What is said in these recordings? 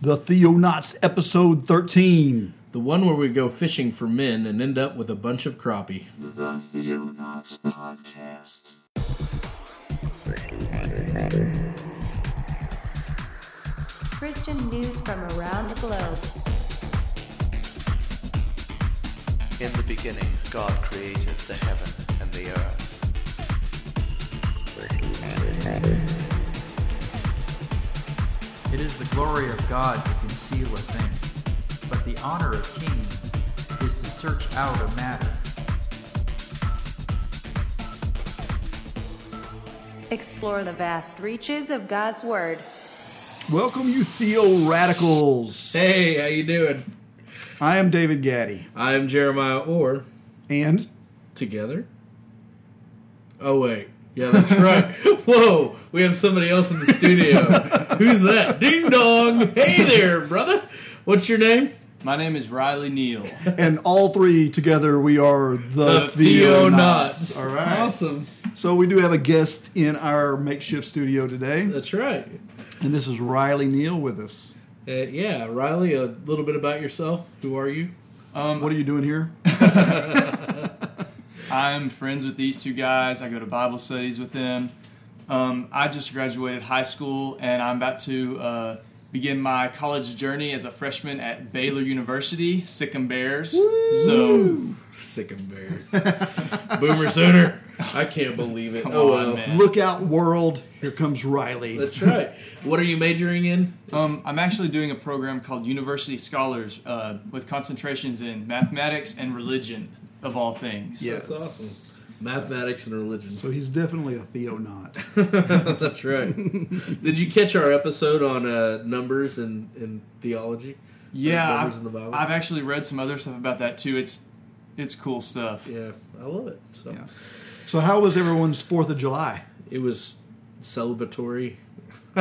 The Theonauts, episode 13. The one where we go fishing for men and end up with a bunch of crappie. The Theonauts Podcast. Christian news from around the globe. In the beginning, God created the heaven and the earth. It is the glory of God to conceal a thing, but the honor of kings is to search out a matter. Explore the vast reaches of God's Word. Welcome, you Theo radicals. Hey, how you doing? I am David Gaddy. I'm Jeremiah Orr. And Together? Oh wait, yeah, that's right. Whoa, we have somebody else in the studio. Who's that? Ding dong. Hey there, brother. What's your name? My name is Riley Neal. and all three together, we are the, The Theonauts. All right. Awesome. So we do have a guest in our makeshift studio today, That's right. and this is Riley Neal with us. Uh, yeah, Riley. A little bit about yourself. Who are you? Um, What are you doing here? I'm friends with these two guys. I go to Bible studies with them. Um, I just graduated high school, and I'm about to uh, begin my college journey as a freshman at Baylor University, Sic 'em Bears. So, Sick and bears. Boomer Sooner. I can't believe it. Come oh on, well. man. Look out, world. Here comes Riley. That's right. What are you majoring in? um, I'm actually doing a program called University Scholars uh, with concentrations in mathematics and religion, of all things. Yes. That's awesome. Mathematics and religion. So he's definitely a Theonaut. That's right. Did you catch our episode on uh, numbers and, and theology? Yeah, numbers I've, in the Bible? I've actually read some other stuff about that too. It's it's cool stuff. Yeah, I love it. So Yeah. So how was everyone's Fourth of July? it was celebratory.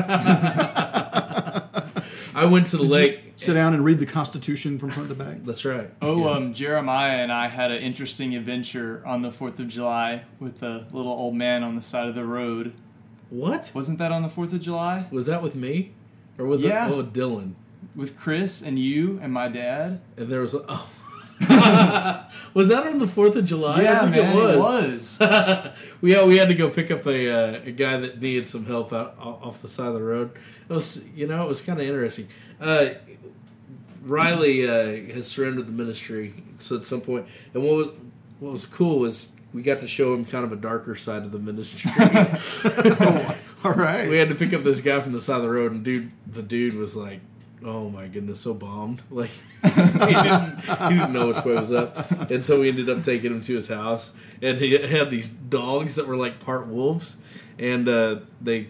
I went to the lake. Sit down and read the Constitution from front to back. That's right. Oh, Yeah. um, Jeremiah and I had an interesting adventure on the Fourth of July with a little old man on the side of the road. what Wasn't that on the Fourth of July was that with me, or was Yeah. it oh Dylan? with Chris and you and my dad? And there was a, oh. was that on the Fourth of July? I think man, it was. was. we had, we had to go pick up a uh, a guy that needed some help out off the side of the road. It was you know it was kind of interesting. Uh, Riley uh, has surrendered the ministry, so at some point, and what was, what was cool was we got to show him kind of a darker side of the ministry. All right. we had to pick up this guy from the side of the road, and dude, the dude was like, "Oh my goodness, so bombed!" Like he didn't he didn't know which way was up, and so we ended up taking him to his house, and he had these dogs that were like part wolves, and uh, they.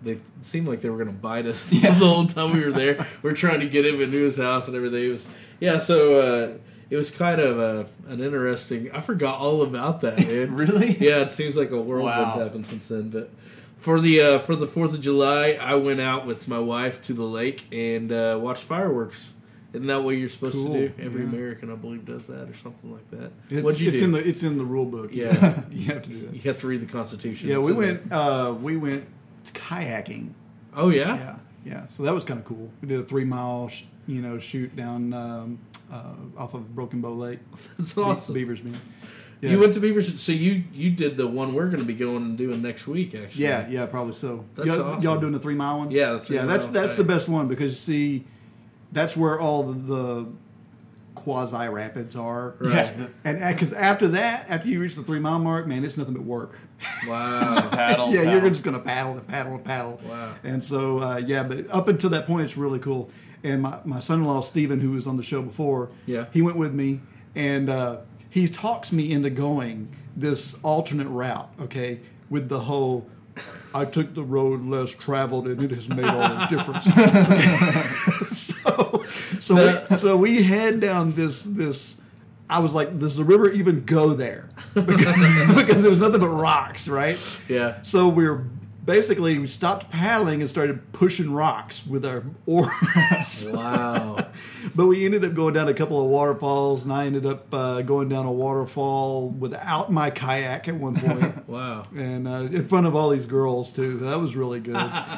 They seemed like they were going to bite us the whole time we were there. We're trying to get him into his house and everything. It was yeah. So uh, it was kind of uh, an interesting. I forgot all about that, man. Really? Yeah, it seems like a whirlwind's Wow. happened since then. But for the uh, for the Fourth of July, I went out with my wife to the lake and uh, watched fireworks. Isn't that what you're supposed Cool, to do? Every yeah. American, I believe, does that or something like that. It's, What'd you it's do? in the it's in the rule book. Yeah. you have to do you have to read the Constitution. Yeah, we went. Uh, we went kayaking. Oh yeah, Yeah, yeah. So that was kind of cool. We did a three mile, sh- you know, shoot down um, uh, off of Broken Bow Lake. that's awesome. Beavers Bend. Yeah. You went to Beaver, so you you did the one we're going to be going and doing next week. Actually, Yeah, yeah, probably so. That's y'all, awesome. y'all doing the three mile one? Yeah, the three yeah. That's mile, that's the best one because see, that's where all the, the quasi rapids are. Right. Yeah. And because after that, after you reach the three mile mark, man, it's nothing but work. Wow. Paddle. yeah, paddle. you're just gonna paddle and paddle and paddle. Wow. And so, uh, yeah, but up until that point, it's really cool. And my, my son-in-law Stephen, who was on the show before, Yeah. he went with me, and uh, he talks me into going this alternate route. Okay, with the whole. I took the road less traveled, and it has made all the difference. so, so, we, so we head down this this. I was like, does the river even go there? Because, because there was nothing but rocks, right? Yeah. So we're basically we stopped paddling and started pushing rocks with our oars. Wow. but we ended up going down a couple of waterfalls, and I ended up uh, going down a waterfall without my kayak at one point. Wow. And uh, in front of all these girls too, that was really good.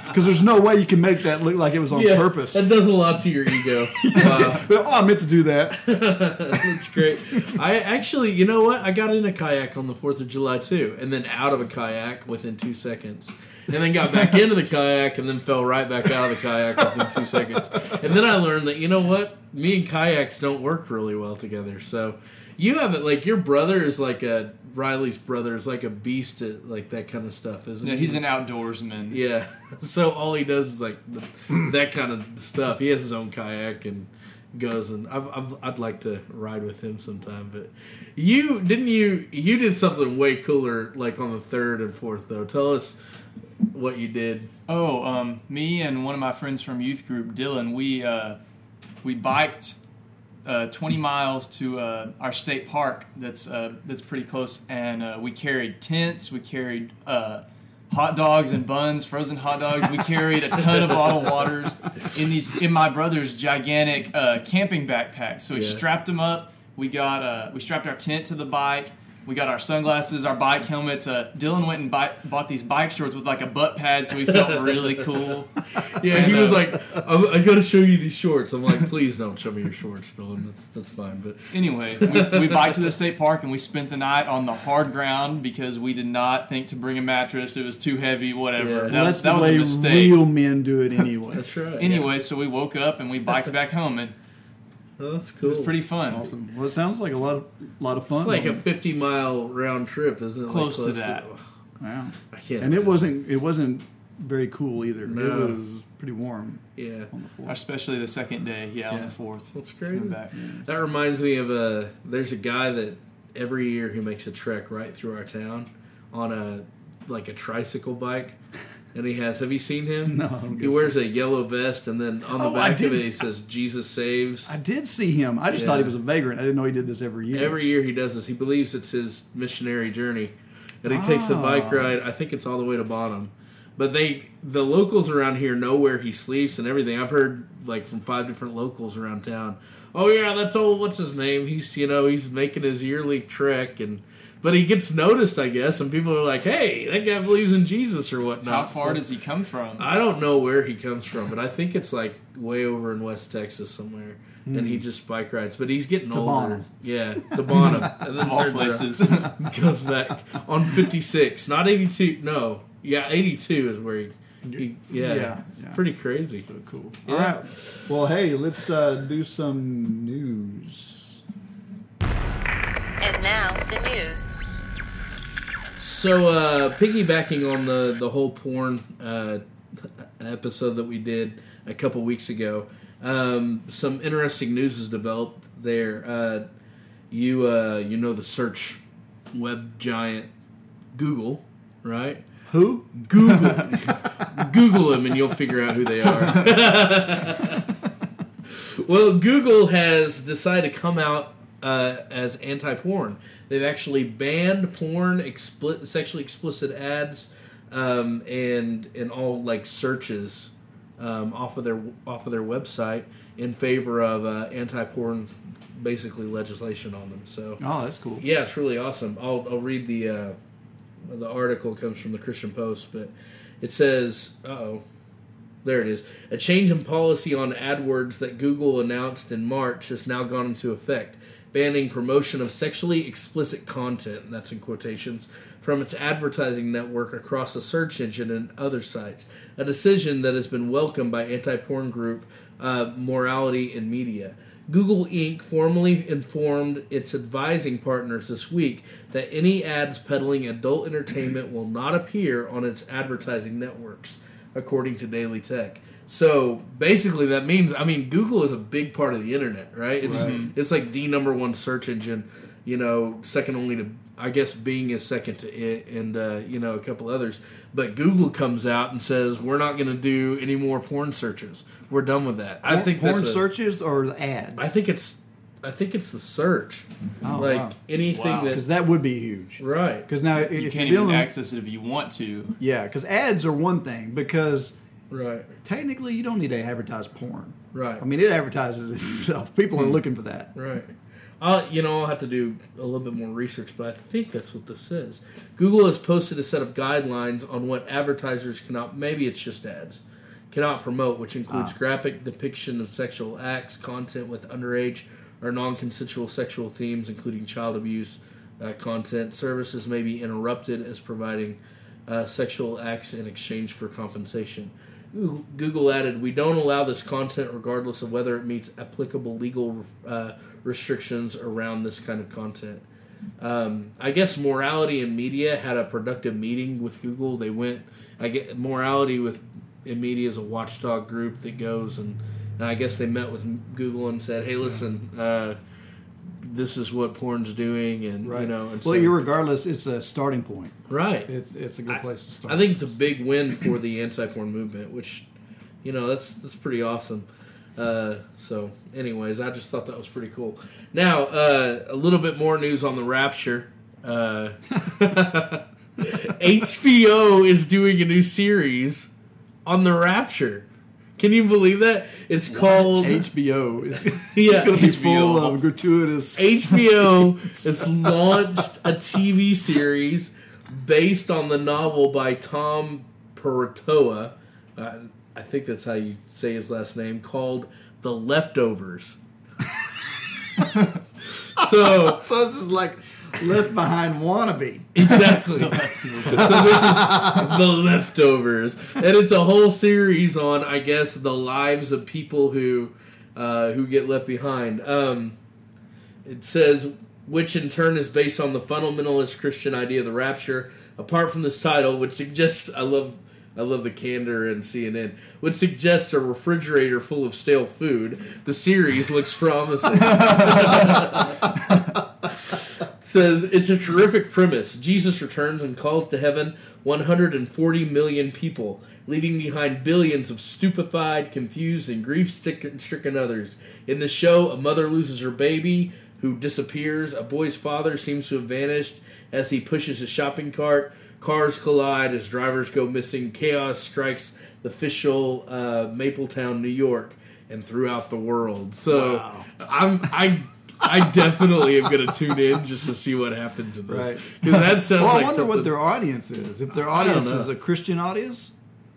Because there's no way you can make that look like it was on Yeah, purpose. That does a lot to your ego. Wow. But, oh, I meant to do that. That's great. I actually, you know what? I got in a kayak on the 4th of July too, and then out of a kayak within two seconds. And then got back into the kayak and then fell right back out of the kayak within two seconds. And then I learned that, you know what? Me and kayaks don't work really well together. So you have it like your brother is like a, Riley's brother is like a beast at like that kind of stuff, isn't Yeah, he? he's an outdoorsman. Yeah. So all he does is like the, that kind of stuff. He has his own kayak and goes and I've, I've I'd like to ride with him sometime. But you didn't you you did something way cooler like on the third and fourth though. Tell us what you did. Oh, um, me and one of my friends from youth group, Dylan, we uh, we biked uh, 20 miles to uh, our state park. That's uh, that's pretty close, and uh, we carried tents. We carried uh, hot dogs and buns, frozen hot dogs. We carried a ton of bottled waters in these in my brother's gigantic uh, camping backpack. So we Yeah. strapped them up. We got uh, we strapped our tent to the bike. We got our sunglasses, our bike helmets. Uh, Dylan went and buy, bought these bike shorts with like a butt pad, so we felt really cool. Yeah, And, he was uh, like, I, I got to show you these shorts. I'm like, please don't show me your shorts, Dylan. That's that's fine. But Anyway, we, we biked to the state park and we spent the night on the hard ground because we did not think to bring a mattress. It was too heavy, whatever. Yeah. That, Well, was, that's that the was a way mistake. real men do it anyway. that's right. Anyway, so we woke up and we biked back home, and yeah. Oh, that's it cool. was pretty fun. awesome. Well, it sounds like a lot of lot of fun. It's like a 50 mile round trip, isn't it? Like Close to that. wow. I can't. And it wasn't it wasn't very cool either. No. It was pretty warm Yeah. on the floor. Especially the second day, yeah, on the fourth. That's crazy. back. That reminds me of a. There's a guy that every year he makes a trek right through our town on a like a tricycle bike, and he has. Have you seen him? No, He wears a yellow vest, and then on the Oh, back of it he says "Jesus saves." I did see him. I just thought he was a vagrant. I didn't know he did this every year. Every year he does this. He believes it's his missionary journey, and he takes a bike Ah. ride. I think it's all the way to Bonham. But they, the locals around here know where he sleeps and everything. I've heard like from five different locals around town. Oh yeah, that's old. What's his name? He's you know he's making his yearly trek and. But he gets noticed, I guess, and people are like, "Hey, that guy believes in Jesus or whatnot." How far So- does he come from? I don't know where he comes from, but I think it's like way over in West Texas somewhere. And he just bike rides, but he's getting Hmm. To older. Bonham. Yeah, the Bonham, and then Of all turns around, places. goes back on fifty six, not eighty two. No, yeah, eighty two is where he. he yeah, Yeah, yeah. pretty crazy. So cool. Yeah. All right. Well, hey, let's uh, do some news. And now, the news. So, uh, piggybacking on the the whole porn uh, episode that we did a couple weeks ago, um, some interesting news has developed there. Uh, you uh, you know the search web giant Google, right? Who? Google Google them and you'll figure out who they are. well, Google has decided to come out uh, as anti-porn. They've actually banned porn, expli- sexually explicit ads, um, and and all like searches um, off of their off of their website in favor of uh, anti-porn, basically legislation on them. So Oh, that's cool. yeah, it's really awesome. I'll I'll read the uh, the article comes from the Christian Post, but it says, "Oh, there it is. A change in policy on AdWords that Google announced in March has now gone into effect, banning promotion of sexually explicit content. That's in quotations." From its advertising network across the search engine and other sites, a decision that has been welcomed by anti-porn group uh, Morality in Media. Google Inc. formally informed its advising partners this week that any ads peddling adult entertainment will not appear on its advertising networks, according to Daily Tech. So basically, that means I mean Google is a big part of the internet, right? It's it's like the number one search engine. You know, second only to I guess Bing is second to it, and uh, you know a couple others. But Google comes out and says we're not going to do any more porn searches. We're done with that. I think porn that's a- searches or the ads. I think it's I think it's the search. Oh, like wow. anything Wow. Because that that would be huge. right. Because now You you're can't even dealing, access it if you want to. yeah, because ads are one thing. Because Right. technically, you don't need to advertise porn. Right. I mean, it advertises itself. People are hmm. looking for that. Right. I'll, you know, I'll have to do a little bit more research, but I think that's what this is. Google has posted a set of guidelines on what advertisers cannot, maybe it's just ads, cannot promote, which includes ah. graphic depiction of sexual acts, content with underage or non consensual sexual themes, including child abuse uh, content. Services may be interrupted as providing uh, sexual acts in exchange for compensation. Google- added, "We don't allow this content regardless of whether it meets applicable legal uh, restrictions around this kind of content." Um, I guess morality and media had a productive meeting with Google. They went. I get morality with media is a watchdog group that goes and I guess they met with Google and said, "Hey, listen, uh, this is what porn's doing," and you know, and well, so- regardless, it's a starting point. right. It's it's a good place to start. I think it's a big win for the anti-porn movement, which, you know, that's that's pretty awesome. Uh, so, anyways, I just thought that was pretty cool. Now, uh, a little bit more news on the Rapture. Uh, HBO is doing a new series on the Rapture. Can you believe that? It's called HBO is Yeah, it's going to be full of gratuitous. HBO has launched a TV series based on the novel by Tom Perrotta. Uh, I think that's how you say his last name, called The Leftovers. So, So it's just like Left Behind wannabe. exactly. so this is The Leftovers. And it's a whole series on, I guess, the lives of people who uh, who get left behind. Um, it says, which in turn is based on the fundamentalist Christian idea of the rapture. Apart from this title, which suggests, I love, I love the candor in CNN, which suggests a refrigerator full of stale food. The series looks promising. says it's a terrific premise. Jesus returns and calls to heaven 140 million people, leaving behind billions of stupefied, confused, and grief-stricken others. In the show, a mother loses her baby, who disappears. A boy's father seems to have vanished as he pushes a shopping cart. Cars collide as drivers go missing. Chaos strikes the official uh, Mapleton, New York, and throughout the world. So Wow. I'm I. I definitely am going to tune in just to see what happens in this Right. because that sounds Well, I wonder something. what their audience is. If their audience is a Christian audience,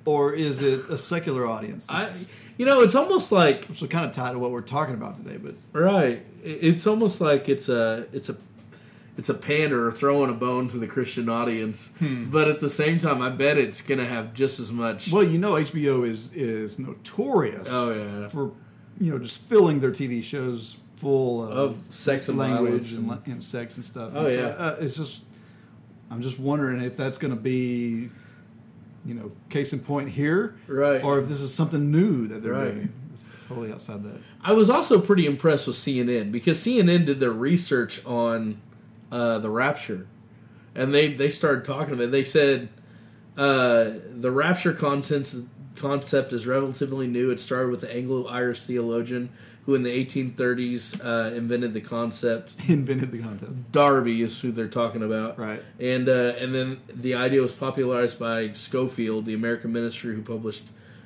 or is it a secular audience? I, you know, it's almost like it's kind of tied to what we're talking about today, but right. It's almost like it's a it's a it's a pander throwing a bone to the Christian audience, but at the same time, I bet it's going to have just as much. well, you know, HBO is is notorious. Oh yeah, for you know just filling their TV shows full of, Of sex and language and, and- and sex and stuff. Oh, And so, yeah. uh, it's just I'm just wondering if that's going to be you know case in point here, Right. Or if this is something new that they're Right. doing. It's totally outside that. I was also pretty impressed with CNN because CNN did their research on uh, the Rapture, and they they started talking about. it. They said uh, the Rapture content concept is relatively new. It started with the Anglo-Irish theologian who, in the 1830s, uh, invented the concept. Invented the concept, Darby is who they're talking about, right? and uh, and then the idea was popularized by Scofield, the American minister who published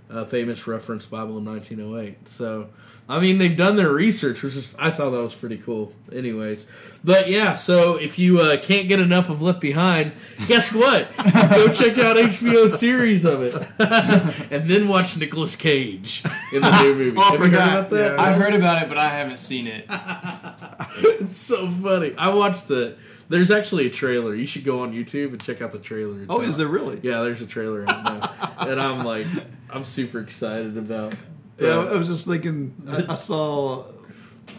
a famous reference Bible in 1908. So, I mean, they've done their research, which is I thought that was pretty cool. Anyways, but yeah, so if you uh, can't get enough of Left Behind, guess what? Go check out HBO's series of it, and then watch Nicolas Cage in the new movie. Oh, I Have you heard about that? Yeah. I heard about it, but I haven't seen it. It's so funny. I watched the. There's actually a trailer. You should go on YouTube and check out the trailer. It's Oh, is there really? Yeah, there's a trailer out now, and I'm like, I'm super excited about. Yeah, I was just thinking. I, I saw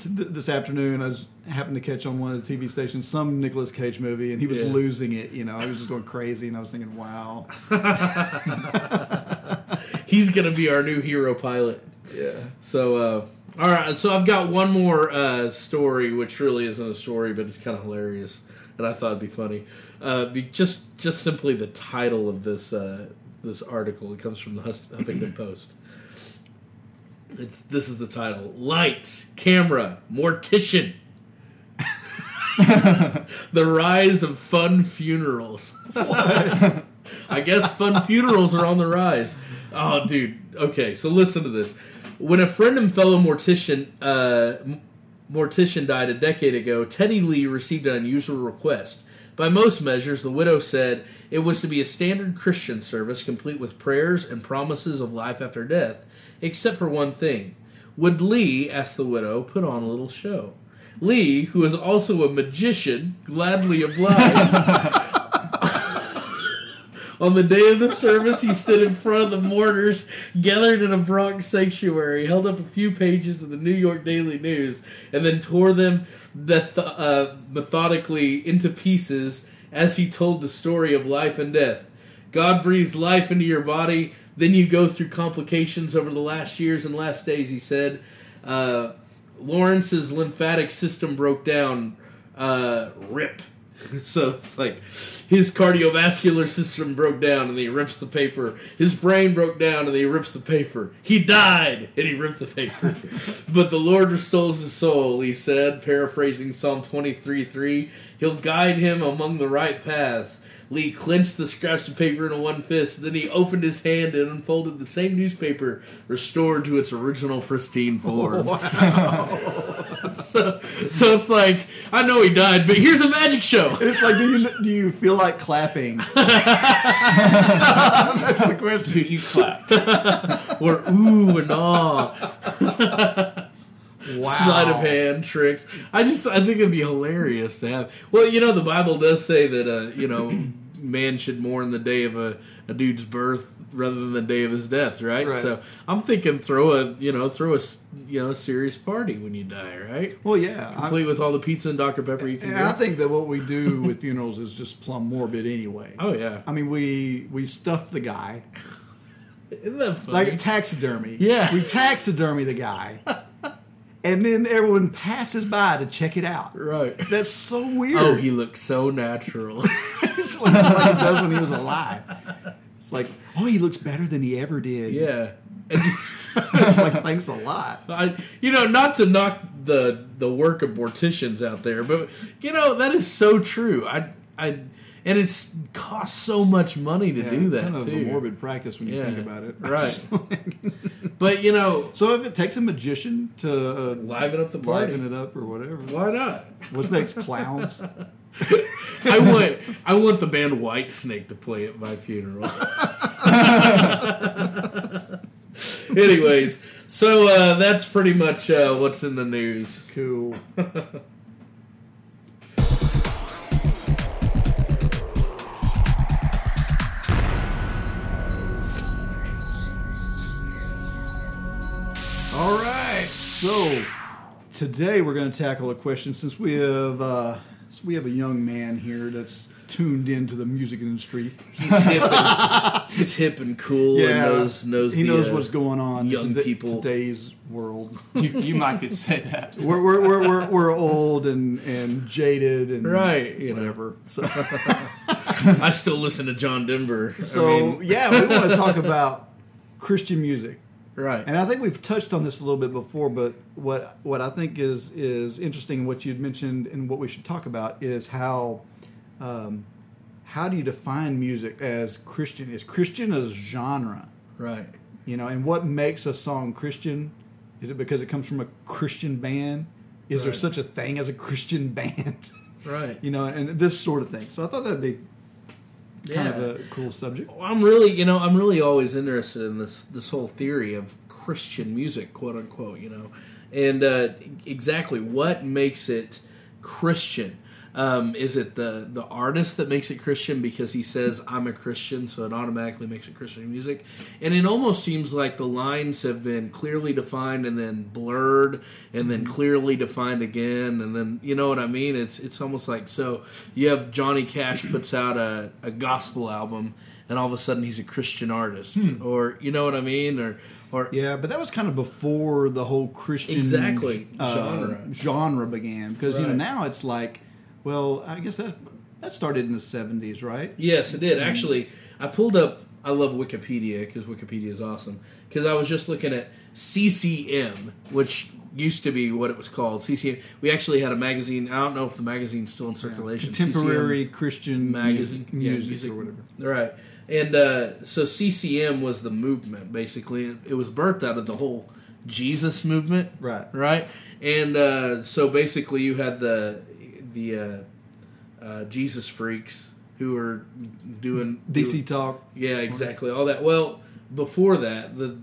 th- this afternoon. I was happened to catch on one of the TV stations some Nicolas Cage movie, and he was Yeah. losing it. You know, he was just going crazy, and I was thinking, wow. he's gonna be our new hero pilot. Yeah. So, uh, all right. So I've got one more uh, story, which really isn't a story, but it's kind of hilarious, and I thought it'd be funny. Uh, be just just simply the title of this uh, this article. It comes from the Huffington Post. It's, this is the title: Lights, Camera, Mortician. the rise of fun funerals. I guess fun funerals are on the rise. Oh, dude. Okay, so listen to this. When a friend and fellow mortician, uh, mortician died a decade ago, Teddy Lee received an unusual request. By most measures, the widow said it was to be a standard Christian service, complete with prayers and promises of life after death, except for one thing. Would Lee, asked the widow, put on a little show? Lee, who is also a magician, gladly obliged. On the day of the service, he stood in front of the mourners gathered in a Bronx sanctuary, held up a few pages of the New York Daily News, and then tore them uh, methodically into pieces as he told the story of life and death. God breathes life into your body, then you go through complications over the last years and last days, he said. Uh, Lawrence's lymphatic system broke down. Uh, rip. So it's like his cardiovascular system broke down and he rips the paper. His brain broke down and he rips the paper. He died and he ripped the paper. but the Lord restores his soul, he said, paraphrasing Psalm 23 3. He'll guide him among the right paths. Lee clenched the scraps of paper into one fist. Then he opened his hand and unfolded the same newspaper, restored to its original pristine form. so, so it's like I know he died, but here's a magic show. It's like, do you do you feel like clapping? That's the question. Dude, you clap. Or ooh and ah, Wow. sleight of hand tricks. I just I think it'd be hilarious to have. Well, you know the Bible does say that uh, you know man should mourn the day of a, a dude's birth rather than the day of his death, right? Right. So I'm thinking throw a you know throw a you know serious party when you die, right? Well, yeah. Complete with all the pizza and Dr Pepper you can and I think that what we do with funerals is just plumb morbid anyway. Oh yeah, I mean, we we stuff the guy isn't that funny? like taxidermy. Yeah. we taxidermy the guy, and then everyone passes by to check it out. right. That's so weird. Oh, he looks so natural. it's like, like he does when he was alive. It's like, oh, he looks better than he ever did. yeah. It's like thanks a lot. I, you know, not to knock the the work of morticians out there, but you know that is so true. I, I, and it's costs so much money to Yeah, do it's that kind of too. a morbid practice when you Yeah, think about it. right? but you know, so if it takes a magician to uh, liven up the party. liven it up or whatever, Why not? what's next? Clowns. I want I want the band Whitesnake to play at my funeral. Anyways, so uh, that's pretty much uh, what's in the news. Cool. So today we're going to tackle a question since we have uh, since we have a young man here that's tuned into the music industry. He's hip and, he's hip and cool and knows knows he the, knows uh, what's going on in young people. today's world. You, you might could say that. we're, we're, we're, we're, we're old and, and jaded and Right, you know. whatever. So, I still listen to John Denver. so I mean, yeah, we want to talk about Christian music. Right. And I think we've touched on this a little bit before, but what what I think is is interesting, what you'd mentioned, and what we should talk about is how um, how do you define music as Christian? Is Christian a genre? right. You know, and what makes a song Christian? Is it because it comes from a Christian band? Is there such a thing as a Christian band? Right. you know, and this sort of thing. So I thought that'd be kind of a cool subject. I'm really, you know, I'm really always interested in this this whole theory of Christian music, quote unquote, you know, and uh, exactly what makes it Christian. Um, is it the the artist that makes it Christian because he says I'm a Christian, so it automatically makes it Christian music? And it almost seems like the lines have been clearly defined and then blurred and then clearly defined again, and then you know what I mean? It's it's almost like so you have Johnny Cash puts out a, a gospel album, and all of a sudden he's a Christian artist, or you know what I mean, or or Yeah, but that was kind of before the whole Christian Exactly. uh, Genre. genre began because you know now it's like, well, I guess that that started in the seventies, right? Yes, it did. Actually, I pulled up. I love Wikipedia because Wikipedia is awesome. Because I was just looking at CCM, which used to be what it was called. CCM. We actually had a magazine. I don't know if the magazine's still in circulation. Contemporary CCM Christian magazine, music, yeah, music or whatever. Right. And uh, so CCM was the movement, basically. It, it was birthed out of the whole Jesus movement. Right. Right. And uh, so basically, you had the the uh, uh, Jesus freaks who are doing DC talk. yeah, exactly. All that. Well, before that, the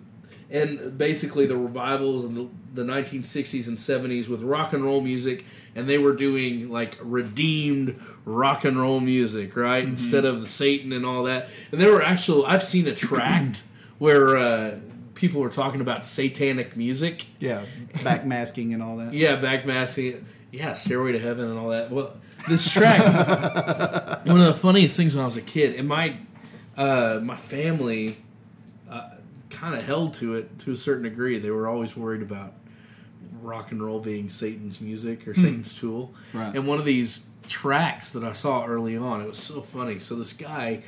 and basically the revivals in the, the 1960s and 70s with rock and roll music, and they were doing like redeemed rock and roll music, right? Instead of the Satan and all that. And there were actual. I've seen a tract where uh, people were talking about satanic music. Yeah, backmasking and all that. Yeah, backmasking. Yeah, Stairway to Heaven and all that. Well, this track, one of the funniest things when I was a kid, and my uh, my family uh, kind of held to it to a certain degree. They were always worried about rock and roll being Satan's music or Satan's tool. Right. And one of these tracks that I saw early on, it was so funny. So this guy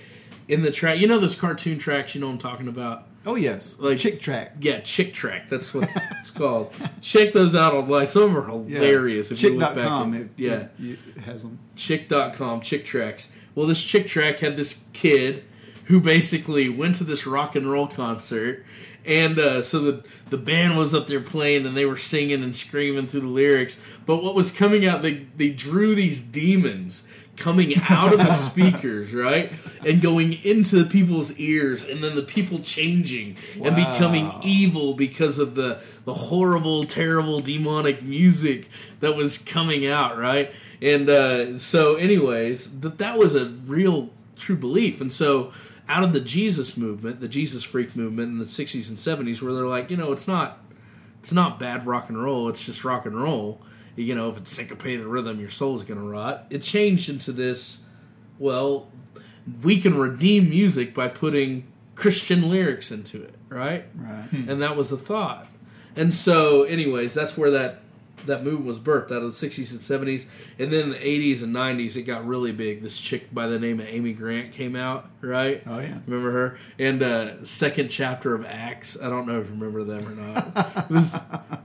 in the track, you know those cartoon tracks, you know what I'm talking about? Oh yes, Like- chick tract. Yeah, Chick Tract. That's what it's called. Check those out online. Some of them are Yeah. hilarious. If you look back Chick.com. at- It, yeah, it, it has them. chick.com, Chick Tracts. Well, this Chick Tract had this kid who basically went to this rock and roll concert. And uh, so the the band was up there playing, and they were singing and screaming through the lyrics. But what was coming out, they they drew these demons coming out of the speakers, right, and going into the people's ears, and then the people changing and becoming evil because of the the horrible, terrible, demonic music that was coming out, right? And uh, so, anyways, that that was a real true belief, and so out of the Jesus movement, the Jesus freak movement in the '60s and '70s, where they're like, you know, it's not it's not bad rock and roll. It's just rock and roll. You know, if it's syncopated rhythm, your soul's gonna rot. It changed into this. Well, we can redeem music by putting Christian lyrics into it, right? Right. And that was the thought. And so, anyways, that's where that that movement was birthed out of the 60s and 70s. And then the 80s and 90s, it got really big. This chick by the name of Amy Grant came out, right? Oh, yeah. Remember her? And uh, second chapter of Acts. I don't know if you remember them or not. this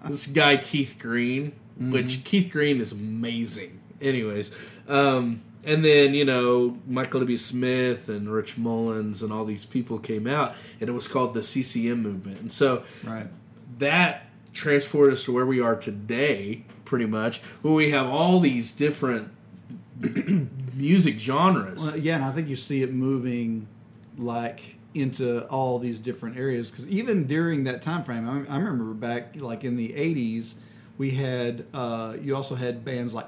this guy Keith Green, which Keith Green is amazing. Anyways, um, and then you know Michael W. Smith and Rich Mullins and all these people came out, and it was called the CCM movement. And so Right. that transported us to where we are today, pretty much, where we have all these different music genres. Well, yeah, and I think you see it moving like into all these different areas because even during that time frame, I, I remember back like in the '80s, we had uh, you also had bands like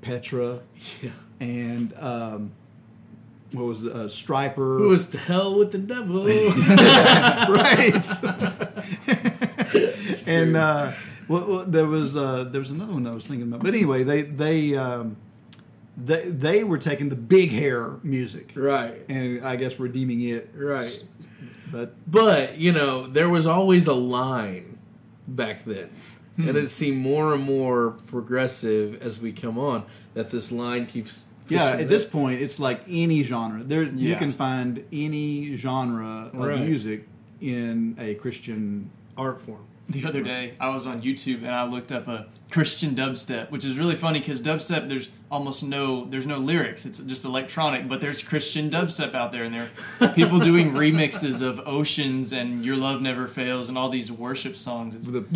Petra Yeah. and um, what was it, uh, Stryper? Who was to hell with the devil? right. and uh, well, well, there was uh, there was another one I was thinking about, but anyway, they they um, they they were taking the big hair music, right. and I guess redeeming it, Right. but But, you know, there was always a line back then. Hmm. And it seemed more and more progressive as we come on that this line keeps. yeah, pushing at this point, it's like any genre. There, you can find any genre of Right. music in a Christian art form. The other day, I was on YouTube and I looked up a Christian dubstep, which is really funny because dubstep there's almost no there's no lyrics. It's just electronic, but there's Christian dubstep out there, and there are people doing remixes of Oceans and Your Love Never Fails and all these worship songs. It's, the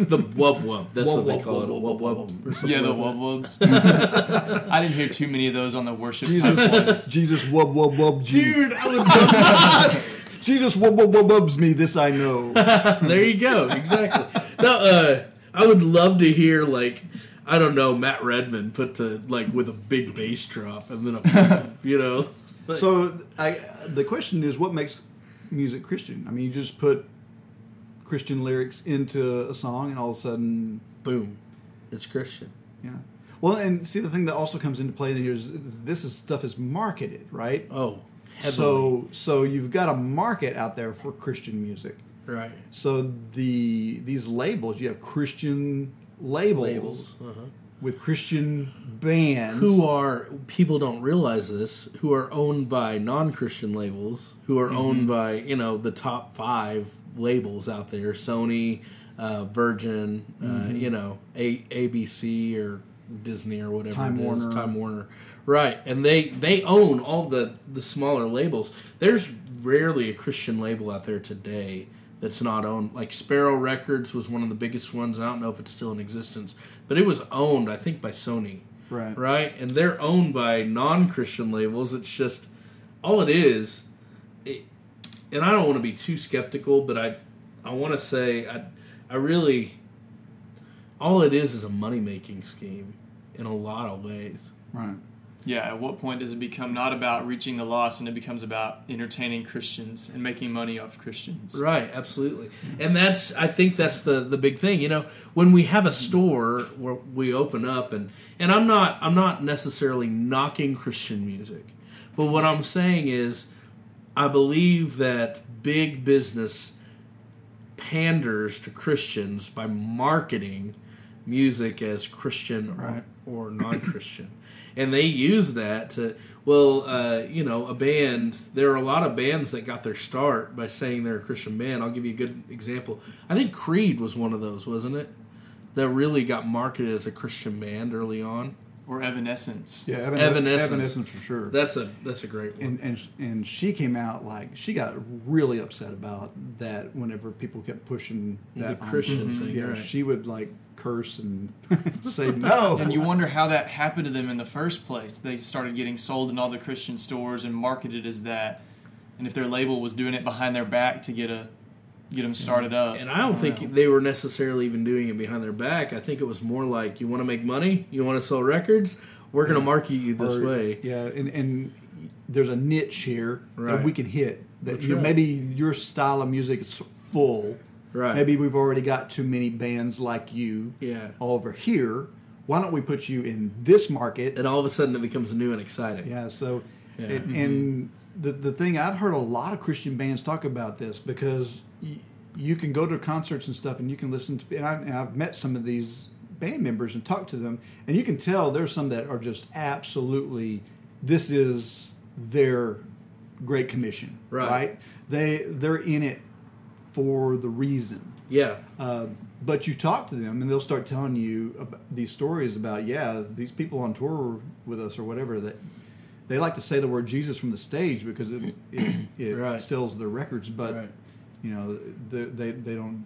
The wub wub. That's Wub what they wub call it. A wub wub wub wub. or yeah, the like wub wubs. I didn't hear too many of those on the worship. type ones. Jesus, Jesus, wub wub wub. G. Dude, I would Jesus, wub wub wub wubs me. This I know. There you go. Exactly. no, uh, I would love to hear like I don't know Matt Redman put to like with a big bass drop and then a you know. like- So I, the question is, what makes music Christian? I mean, you just put Christian lyrics into a song, and all of a sudden, boom, it's Christian. yeah. Well, and see, the thing that also comes into play here is, is this is stuff is marketed, right? Oh, heavily. So, so you've got a market out there for Christian music. Right So the these labels, you have Christian labels, labels. Uh-huh. with Christian bands who are people don't realize this who are owned by non-christian labels who are owned by you know the top five labels out there sony uh, virgin uh, you know A- abc or disney or whatever Time it is, Warner. time warner right and they they own all the the smaller labels there's rarely a christian label out there today that's not owned like sparrow records was one of the biggest ones i don't know if it's still in existence but it was owned i think by sony Right. right? And they're owned by non-Christian labels. It's just all it is. It, and I don't want to be too skeptical, but I, I want to say I, I really, all it is is a money-making scheme in a lot of ways. right. Yeah, at what point does it become not about reaching the lost and it becomes about entertaining Christians and making money off Christians? Right, absolutely. And that's I think that's the the big thing. You know, when we have a store where we open up and and I'm not I'm not necessarily knocking Christian music. But what I'm saying is I believe that big business panders to Christians by marketing music as Christian Right. or, or non-Christian, and they use that to well, uh, you know, a band. There are a lot of bands that got their start by saying they're a Christian band. I'll give you a good example. I think Creed was one of those, wasn't it? That really got marketed as a Christian band early on. Or Evanescence. Yeah, Evan- Evanescence. Evanescence for sure. That's a that's a great one. and and and she came out like she got really upset about that whenever people kept pushing the that on- Christian thing, Yeah, right? she would like curse and say no. And you wonder how that happened to them in the first place. They started getting sold in all the Christian stores and marketed as that. And if their label was doing it behind their back to get a get them started up. And I don't think they were necessarily even doing it behind their back. I think it was more like, you want to make money, you want to sell records, we're going to market you this Or- way. Yeah, and and there's a niche here Right. that we can hit. That That's you, right. maybe your style of music is full. Right. Maybe we've already got too many bands like you. Yeah. Over here, why don't we put you in this market? And all of a sudden it becomes new and exciting. Yeah. So, Yeah. it- mm-hmm. and the the thing I've heard a lot of Christian bands talk about this because y- you can go to concerts and stuff, and you can listen to. And, I, and I've met some of these band members and talked to them, and you can tell there's some that are just absolutely. This is their great commission, Right. They they're in it for the reason. Yeah. Uh, but you talk to them, and they'll start telling you about these stories about, yeah, these people on tour with us or whatever that they like to say the word Jesus from the stage because it it, it Right. sells their records, but Right. you know they, they they don't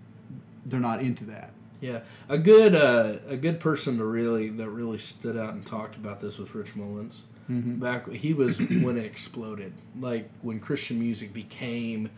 they're not into that. Yeah, a good uh, a good person to really that really stood out and talked about this was Rich Mullins. Back he was when it exploded, like when Christian music became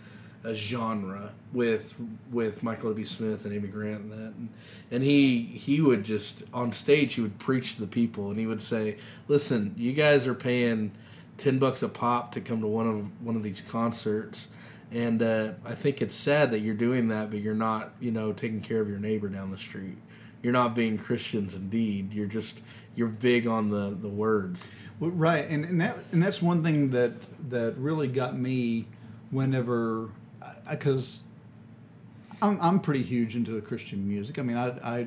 a genre with with Michael W. Smith and Amy Grant and that, and, and he he would just on stage he would preach to the people and he would say, "Listen, you guys are paying ten bucks a pop to come to one of one of these concerts." And uh, I think it's sad that you're doing that, but you're not, you know, taking care of your neighbor down the street. You're not being Christians indeed. You're just you're big on the the words. Well, right, and, and that and that's one thing that that really got me whenever because I'm I'm pretty huge into Christian music. I mean, I I,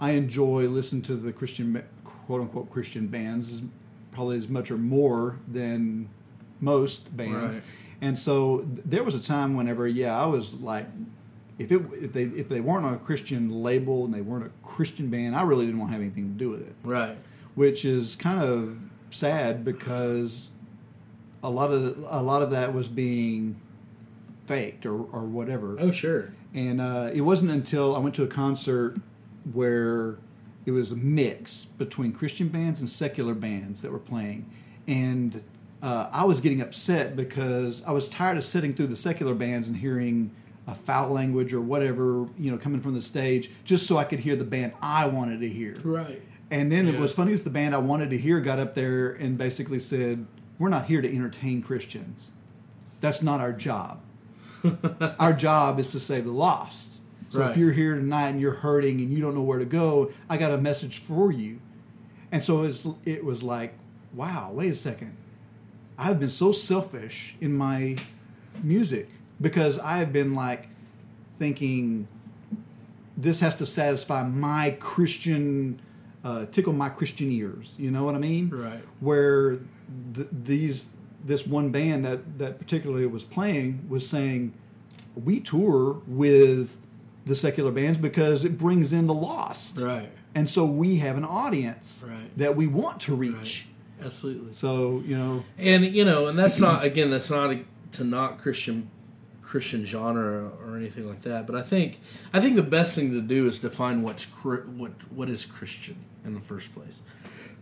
I enjoy listening to the Christian quote unquote Christian bands probably as much or more than most bands. Right. And so there was a time whenever yeah, I was like if it if they if they weren't on a Christian label and they weren't a Christian band, I really didn't want to have anything to do with it Right. which is kind of sad because a lot of a lot of that was being faked or, or whatever. Oh sure. And uh, it wasn't until I went to a concert where it was a mix between Christian bands and secular bands that were playing, and uh, I was getting upset because I was tired of sitting through the secular bands and hearing a foul language or whatever you know coming from the stage just so I could hear the band I wanted to hear. Right. And then it was funny as the band I wanted to hear got up there and basically said, "We're not here to entertain Christians. That's not our job. our job is to save the lost. So Right. if you're here tonight and you're hurting and you don't know where to go, I got a message for you." And so it was, it was like, "Wow, wait a second. I've been so selfish in my music because I have been like thinking." this has to satisfy my Christian uh, tickle my Christian ears. You know what I mean? Right. Where th- these this one band that that particularly was playing was saying, we tour with the secular bands because it brings in the lost, Right. and so we have an audience Right. that we want to reach. Absolutely. So you know, And you know, and that's not again, that's not a, to not Christian Christian genre or anything like that. But I think I think the best thing to do is define what's what what is Christian in the first place,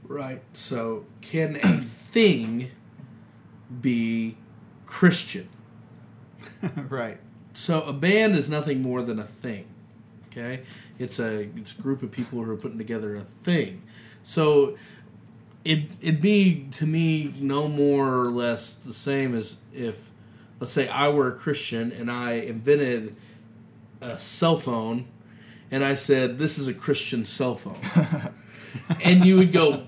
right? So, can a thing be Christian? right? So, a band is nothing more than a thing. Okay, it's a it's a group of people who are putting together a thing. So, it it'd be to me no more or less the same as if let's say I were a Christian and I invented a cell phone and I said this is a Christian cell phone. and you would go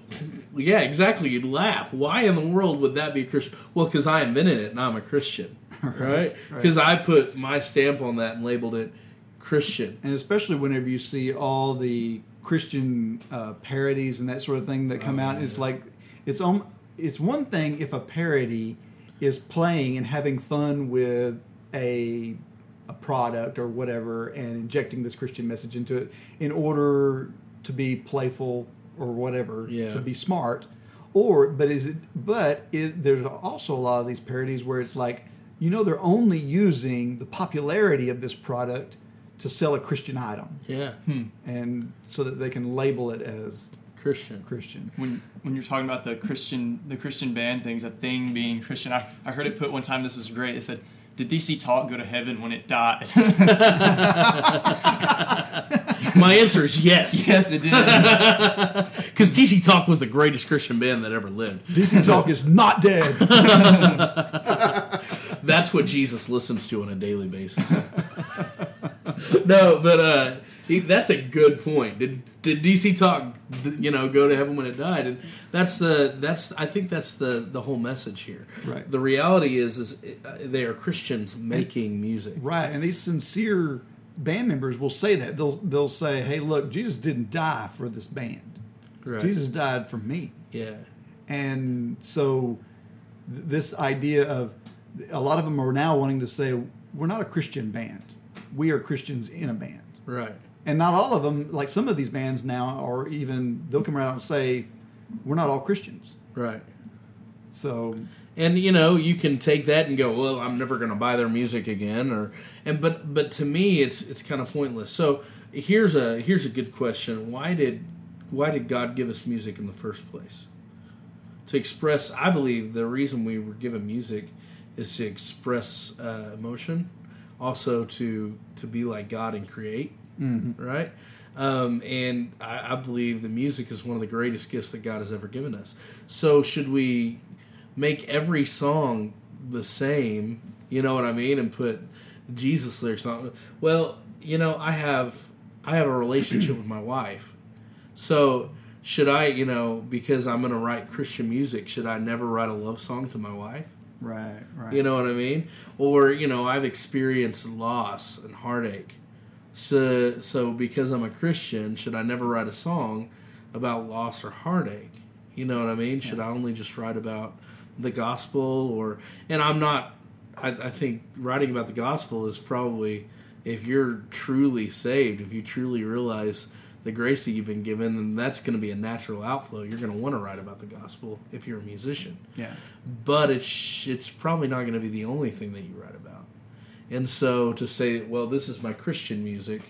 yeah, exactly. You'd laugh. Why in the world would that be a Christian? Well, because I invented it and I'm a Christian, right? Because I put my stamp on that and labeled it Christian. and especially whenever you see all the Christian uh, parodies and that sort of thing that come out, it's like it's on. It's one thing if a parody is playing and having fun with a a product or whatever and injecting this Christian message into it in order to be playful or whatever Yeah. to be smart or but is it but it, there's also a lot of these parodies where it's like you know they're only using the popularity of this product to sell a Christian item Yeah, hmm. and so that they can label it as Christian. Christian. when when you're talking about the Christian the Christian band things, a thing being Christian. I, I heard it put one time. This was great. It said, "Did DC Talk go to heaven when it died?" My answer is yes. yes, it did. Because DC Talk was the greatest Christian band that ever lived. DC Talk is not dead. That's what Jesus listens to on a daily basis. no, but uh, he, that's a good point. Did did DC Talk, you know, go to heaven when it died? And that's the that's I think that's the the whole message here. Right. The reality is is uh, they are Christians making music. right, and these sincere band members will say that they'll they'll say, "Hey, look, Jesus didn't die for this band. Right. Jesus died for me." Yeah. And so th- this idea of a lot of them are now wanting to say, "We're not a Christian band. We are Christians in a band." Right. And not all of them, like some of these bands now, are even they'll come around and say, "We're not all Christians." Right. So and you know you can take that and go well i'm never going to buy their music again or and but but to me it's it's kind of pointless. So here's a here's a good question. Why did why did god give us music in the first place? To express i believe the reason we were given music is to express uh, emotion also to to be like god and create right? Um, and I, I believe the music is one of the greatest gifts that god has ever given us. So should we make every song the same you know what i mean and put jesus lyrics on well you know i have i have a relationship with my wife so should i you know because i'm going to write christian music should i never write a love song to my wife right, right. you know what I mean? Or you know, I've experienced loss and heartache. So, so because I'm a Christian, should I never write a song about loss or heartache? You know what I mean? Should I only just write about the gospel? Or and I'm not. I, I think writing about the gospel is probably if you're truly saved, if you truly realize the grace that you've been given, then that's going to be a natural outflow. You're going to want to write about the gospel if you're a musician yeah. but it's it's probably not going to be the only thing that you write about. And so to say, well, this is my Christian music,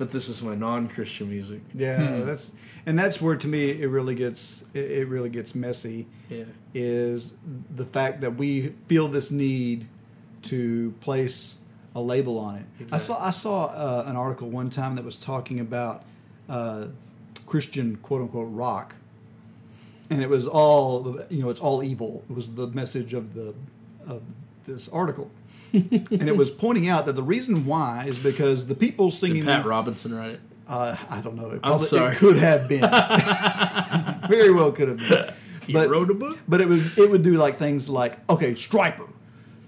but this is my non-Christian music. Yeah, that's and that's where to me it really gets it, it really gets messy. Yeah. Is the fact that we feel this need to place a label on it. I saw I saw uh, an article one time that was talking about uh, Christian quote unquote rock, and it was all you know it's all evil. It was the message of the of this article. And it was pointing out that the reason why is because the people singing Did Pat Robertson write it? uh, I don't know. It, I'm sorry. it could have been. Very well could have been. He But- wrote a book. But it would it would do like things like okay, Stryper.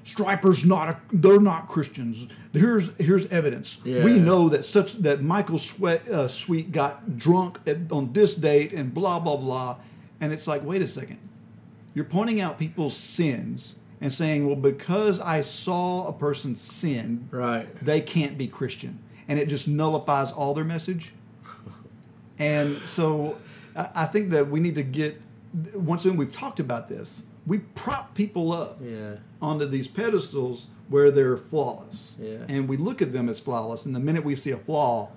Stryper's not a, they're not Christians. Here's here's evidence. Yeah. We know that such that Michael Sweat, uh, Sweet got drunk at, on this date and blah blah blah, and it's like, wait a second, you're pointing out people's sins and saying, well, because I saw a person sin, Right. they can't be Christian, and it just nullifies all their message. And so, I think that we need to get once again we've talked about this. We prop people up Yeah. onto these pedestals where they're flawless, Yeah. and we look at them as flawless. And the minute we see a flaw,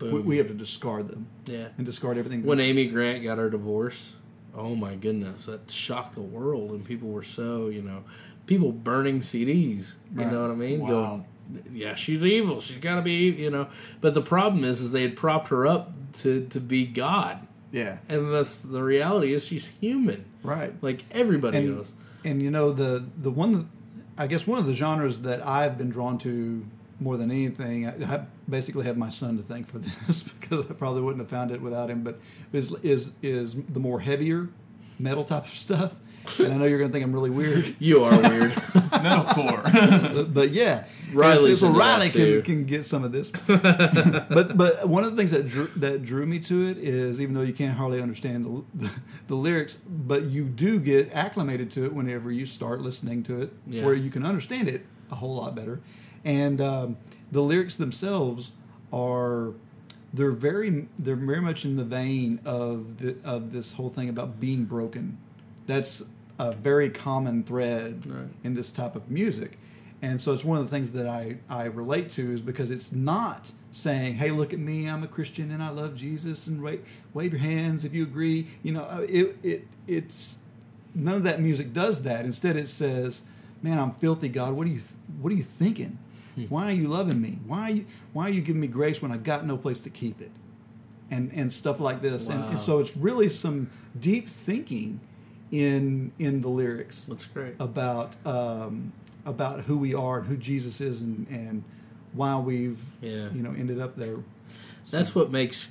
we, we have to discard them Yeah. and discard everything. When Amy Grant got her divorce, oh my goodness, that shocked the world, and people were so you know, people burning CDs. You Right. know what I mean? Wow. Going, yeah, she's evil. She's got to be, you know. But the problem is, is they had propped her up to to be God, yeah, and that's the reality is she's human, right. like everybody and, else. and you know the the one I guess one of the genres that I've been drawn to more than anything I, I basically have my son to thank for this because I probably wouldn't have found it without him but is is is the more heavier metal type of stuff and I know you're gonna think I'm really weird You are weird. Metalcore. but, but yeah Riley's so Riley can, can get some of this but but one of the things that drew, that drew me to it is even though you can't hardly understand the, the, the lyrics, but you do get acclimated to it whenever you start listening to it, Yeah. where you can understand it a whole lot better. And um, the lyrics themselves are they're very they're very much in the vein of the, of this whole thing about being broken. That's a very common thread Right. in this type of music. And so it's one of the things that I, I relate to is because it's not saying, "Hey, look at me, I'm a Christian and I love Jesus," and wave, wave your hands if you agree. You know, uh, it it it's none of that music does that. Instead, it says, "Man, I'm filthy, God. What are you what are you thinking? Why are you loving me? Why are you why are you giving me grace when I've got no place to keep it?" And and stuff like this. And, Wow. and so it's really some deep thinking in in the lyrics That's great. about um, about who we are and who Jesus is and, and why we've Yeah. you know ended up there. That's what makes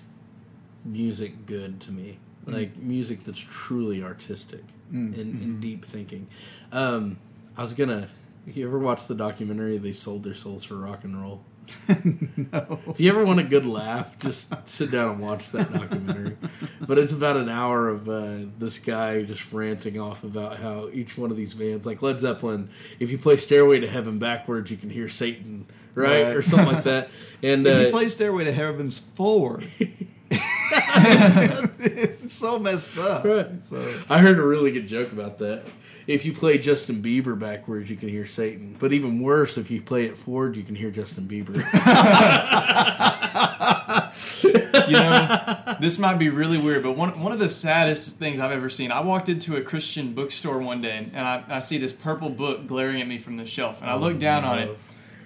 music good to me. Mm. Like music that's truly artistic and, Mm-hmm. and deep thinking. Um, I was gonna. You ever watch the documentary? They sold their souls for rock and roll. no. If you ever want a good laugh, just sit down and watch that documentary. but it's about an hour of uh, this guy just ranting off about how each one of these bands, like Led Zeppelin, if you play "Stairway to Heaven" backwards, you can hear Satan, right, Right. or something like that. And If uh, you play Stairway to Heaven's forward, it's so messed up. Right. So I heard a really good joke about that. If you play Justin Bieber backwards, you can hear Satan. But even worse, if you play it forward, you can hear Justin Bieber. you know, this might be really weird, but one, one of the saddest things I've ever seen. I walked into a Christian bookstore one day, and I, I see this purple book glaring at me from the shelf, and I oh, look down on it.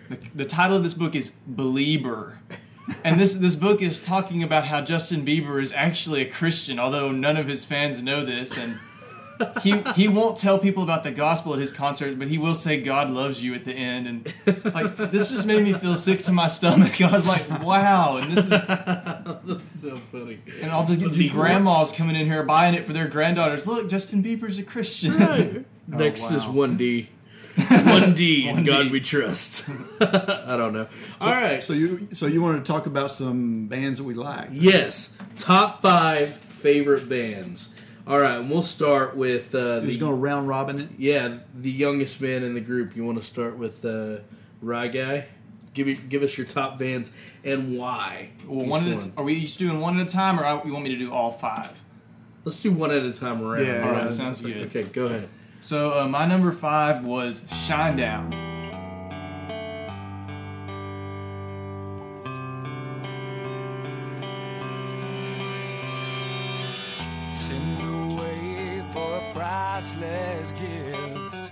The, the title of this book is Belieber. And this this book is talking about how Justin Bieber is actually a Christian, although none of his fans know this, and he he won't tell people about the gospel at his concerts, but he will say God loves you at the end, and like this just made me feel sick to my stomach. I was like, wow, and this is That's so funny. and all the, these grandmas coming in here buying it for their granddaughters. Look, Justin Bieber's a Christian. Oh, Next is wow. 1D. 1D, in 1D. God we trust. I don't know. All right. so you so you want to talk about some bands that we like? Yes. Top five favorite bands. All right. And we'll start with uh, Who's the, going to round robin it? yeah, the youngest man in the group. You want to start with uh, Rye Guy? Give, me, give us your top bands and why. well, each one at a, are we each doing one at a time, or I- you want me to do all five? Let's do one at a time around. Yeah, All right, yeah, sounds good. Okay, go ahead. So uh, my number five was Shinedown. Send priceless gift.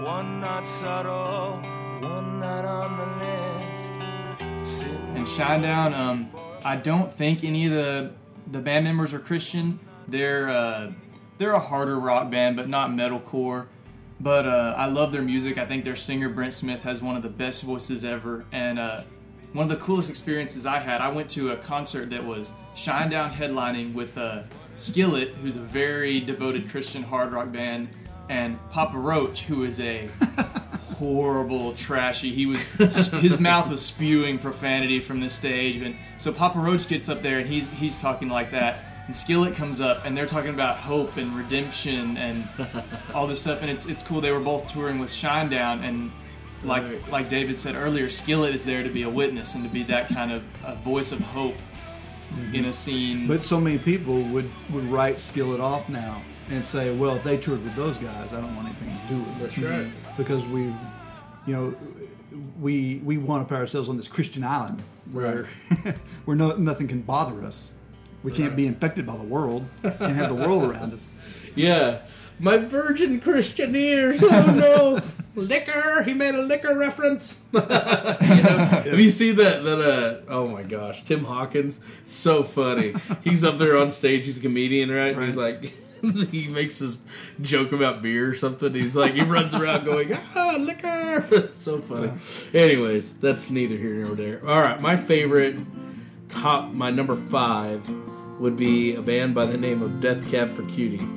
One not subtle, one not on the list. And Shinedown, um, I don't think any of the the band members are Christian. They're uh, they're a harder rock band, but not metalcore. But uh, I love their music. I think their singer Brent Smith has one of the best voices ever. And uh, one of the coolest experiences I had, I went to a concert that was Shinedown headlining with uh, Skillet, who's a very devoted Christian hard rock band, and Papa Roach, who is a horrible, trashy. He was his mouth was spewing profanity from the stage, and so Papa Roach gets up there and he's he's talking like that. And Skillet comes up and they're talking about hope and redemption and all this stuff, and it's it's cool. They were both touring with Shinedown, and like Right. like David said earlier, Skillet is there to be a witness and to be that kind of a voice of hope Mm-hmm. in a scene. But so many people would, would write Skillet off now and say, well, if they toured with those guys, I don't want anything to do with it. That's right. Mm-hmm. Because we, you know, we we want to put ourselves on this Christian island where where no, nothing can bother us. We can't be infected by the world. Can't have the world around us. Yeah. My virgin Christian ears. Oh no. liquor. He made a liquor reference. you know? Have you seen that? That uh, oh my gosh, Tim Hawkins, so funny. He's up there on stage. He's a comedian, right? And he's like. He makes this joke about beer or something. He's like, he runs around going, ah, liquor. so funny. Anyways, that's neither here nor there. All right, my favorite top, my number five would be a band by the name of Death Cab for Cutie.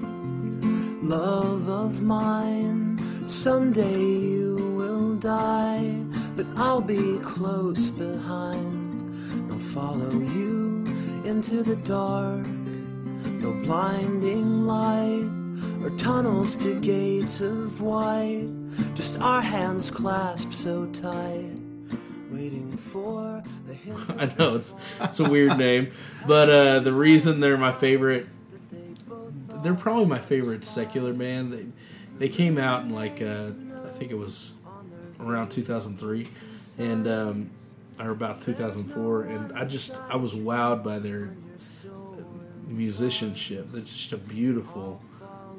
Love of mine, someday you will die, but I'll be close behind. I'll follow you into the dark, no blinding light or tunnels to gates of white, just our hands clasped so tight, waiting for the hint I know it's, it's a weird name, but uh, the reason they're my favorite, they're probably my favorite secular band. They they came out in like uh, I think it was around 2003, and um, or about 2004, and I just I was wowed by their musicianship. They're just a beautiful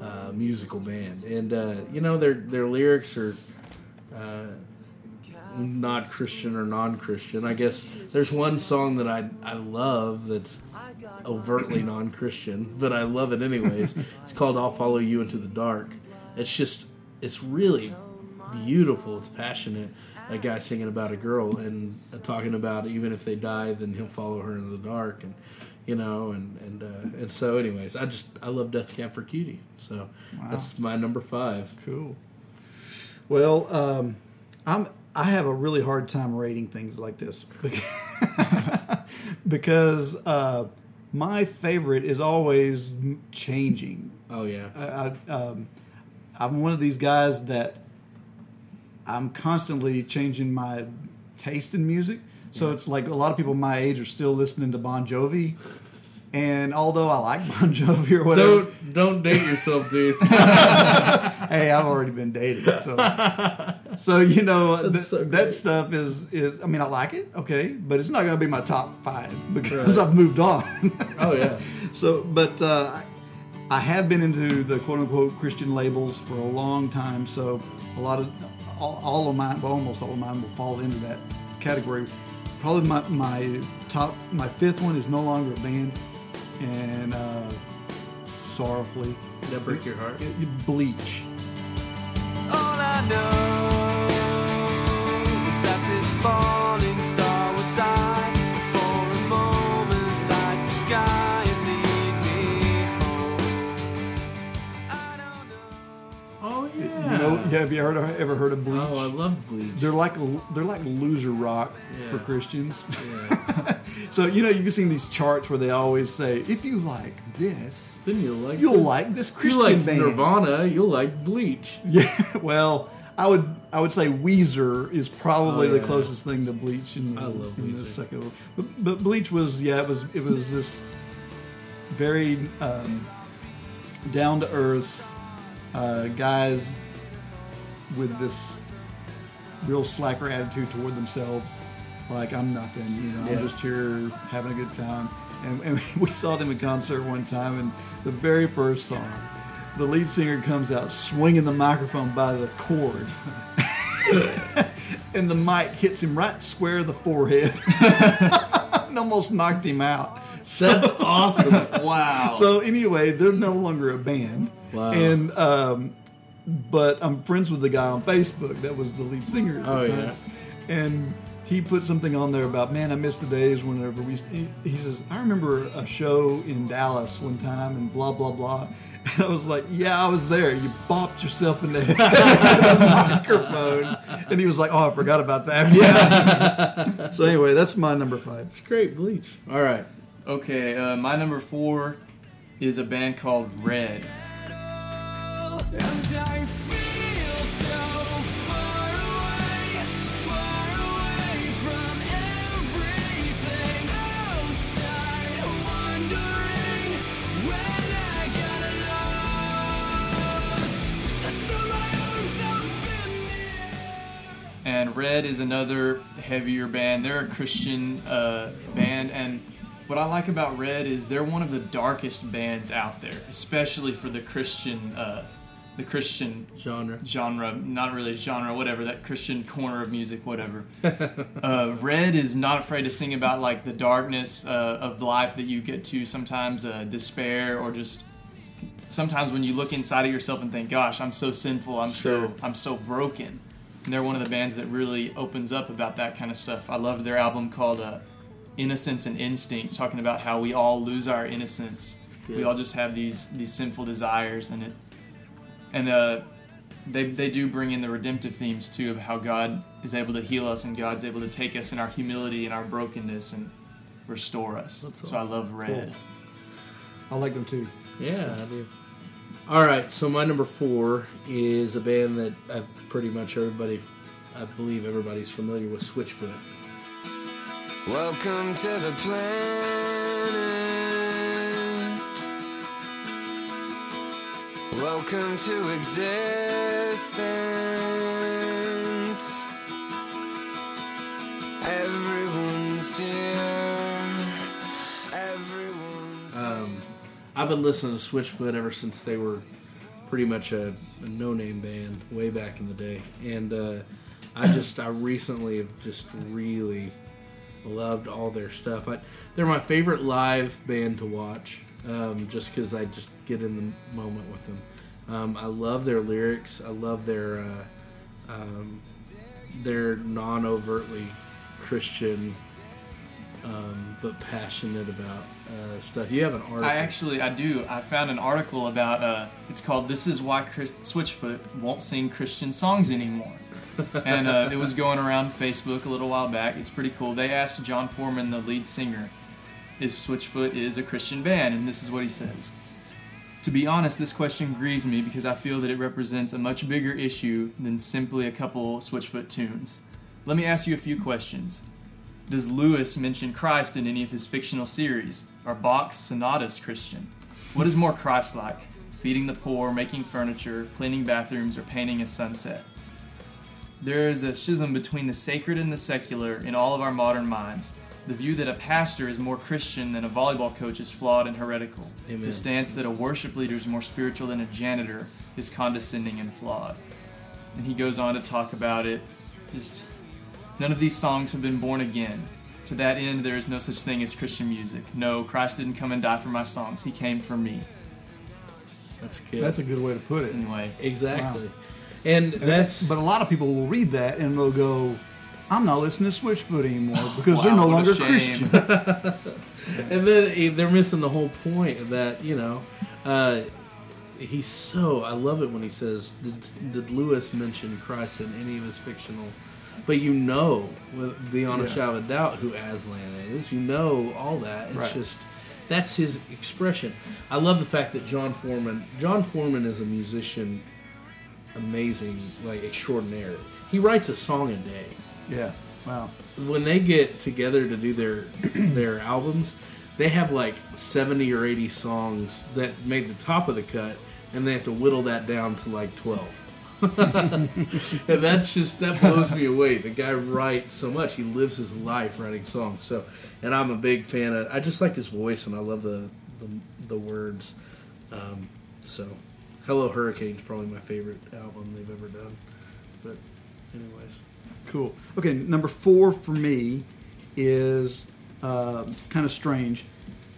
uh, musical band, and uh, you know their their lyrics are. Uh, not Christian or non-Christian. I guess there's one song that I I love that's overtly non-Christian, but I love it anyways. it's called "I'll Follow You Into the Dark." It's just it's really beautiful. It's passionate. A guy singing about a girl and talking about even if they die, then he'll follow her into the dark, and you know, and and uh, and so, anyways, I just I love Death Cab for Cutie, so that's my number five. Cool. Well, um, I'm I have a really hard time rating things like this because, uh, my favorite is always changing. Oh yeah, I, I, um, I'm one of these guys that I'm constantly changing my taste in music. So it's like a lot of people my age are still listening to Bon Jovi. And although I like Bon Jovi or whatever, don't don't date yourself, dude. hey, I've already been dated, so so you know th- so that stuff is is. I mean, I like it, okay, but it's not going to be my top five because I've moved on. oh yeah. so, but uh, I have been into the quote unquote Christian labels for a long time, so a lot of all, all of mine, well, almost all of mine, will fall into that category. Probably my, my top, my fifth one is no longer a band, and uh, sorrowfully, Did that break your heart? it- it- Bleach. All I know is that this falling star will die for a moment like the sky and lead me home. Know. Oh yeah. You know, have you heard ever heard of Bleach? Oh, I love Bleach. They're like they're like loser rock for Christians. Yeah. so you know you've seen these charts where they always say, if you like this, then you'll like you'll this. like this You like band. Nirvana. You'll like Bleach. Yeah, well, I would I would say Weezer is probably Oh, the yeah. closest thing to Bleach in, the- I love in the second. But, but Bleach was yeah, it was it was this very um, down to earth uh, guys with this real slacker attitude toward themselves. Like I'm nothing, you know. Yeah. I'm just here having a good time. And, and we saw them in concert one time, and the very first song, the lead singer comes out swinging the microphone by the cord, and the mic hits him right square of the forehead, and almost knocked him out. That's awesome. Wow. So anyway, they're no longer a band. Wow. And um, but I'm friends with the guy on Facebook that was the lead singer. At the Oh, time. yeah. And he put something on there about man, I miss the days whenever we. He, he says I remember a show in Dallas one time and blah blah blah. And I was like, "Yeah, I was there. You bopped yourself in the the microphone." And he was like, "Oh, I forgot about that." Yeah. so anyway, that's my number five. It's great, Bleach. All right. Okay, uh, my number four is a band called Red. And Red is another heavier band. They're a Christian uh, band, and what I like about Red is they're one of the darkest bands out there, especially for the Christian, uh, the Christian Genre. genre, not really genre, whatever that Christian corner of music, whatever. uh, Red is not afraid to sing about like the darkness uh, of life that you get to sometimes uh, despair or just sometimes when you look inside of yourself and think, "Gosh, I'm so sinful, I'm Sure. so I'm so broken." And they're one of the bands that really opens up about that kind of stuff. I loved their album called uh, "Innocence and Instinct," talking about how we all lose our innocence. We all just have these these sinful desires, and it and uh, they they do bring in the redemptive themes too of how God is able to heal us and God's able to take us in our humility and our brokenness and restore us. That's so I love Red. I like them too. Yeah, I do. All right, so my number four is a band that I pretty much everybody, I believe everybody's familiar with, Switchfoot. Welcome to the planet. Welcome to existence. Everyone's I've been listening to Switchfoot ever since they were pretty much a, a no-name band way back in the day, and uh, I just I recently have just really loved all their stuff. I, they're my favorite live band to watch, um, just because I just get in the moment with them. Um, I love their lyrics. I love their uh, um, their non-overtly Christian, um, but passionate about uh, stuff. You have an article. I actually I do. I found an article about uh, it's called "This is why Chris- Switchfoot won't sing Christian songs anymore," and uh, it was going around Facebook a little while back. It's pretty cool. They asked Jon Foreman, the lead singer, if Switchfoot is a Christian band, and this is what he says. To be honest, this question grieves me because I feel that it represents a much bigger issue than simply a couple Switchfoot tunes. Let me ask you a few questions. Does Lewis mention Christ in any of his fictional series? Are Bach's sonatas Christian? What is more Christ like? Feeding the poor, making furniture, cleaning bathrooms, or painting a sunset? There is a schism between the sacred and the secular in all of our modern minds. The view that a pastor is more Christian than a volleyball coach is flawed and heretical. Amen. The stance that a worship leader is more spiritual than a janitor is condescending and flawed. And he goes on to talk about it. Just none of these songs have been born again. To that end, there is no such thing as Christian music. No, Christ didn't come and die for my songs. He came for me. That's good. That's a good way to put it. Anyway, exactly. And that's but a lot of people will read that and they'll go, "I'm not listening to Switchfoot anymore because they're no longer. Christian." and then eh, they're missing the whole point that you know uh, he's so i love it when he says did, did lewis mention christ in any of his fictional but you know with beyond a shadow of a doubt who aslan is you know all that it's Right. just that's his expression i love the fact that jon foreman jon foreman is a musician amazing like extraordinary he writes a song a day Yeah. Wow. when they get together to do their their albums, they have like seventy or eighty songs that made the top of the cut, and they have to whittle that down to like twelve. and that's just that blows me away. The guy writes so much; he lives his life writing songs. So, and I'm a big fan of. I just like his voice, and I love the the, the words. Um, so, Hello Hurricane's probably my favorite album they've ever done. But, anyways. Cool. Okay, number four for me is uh, kind of strange.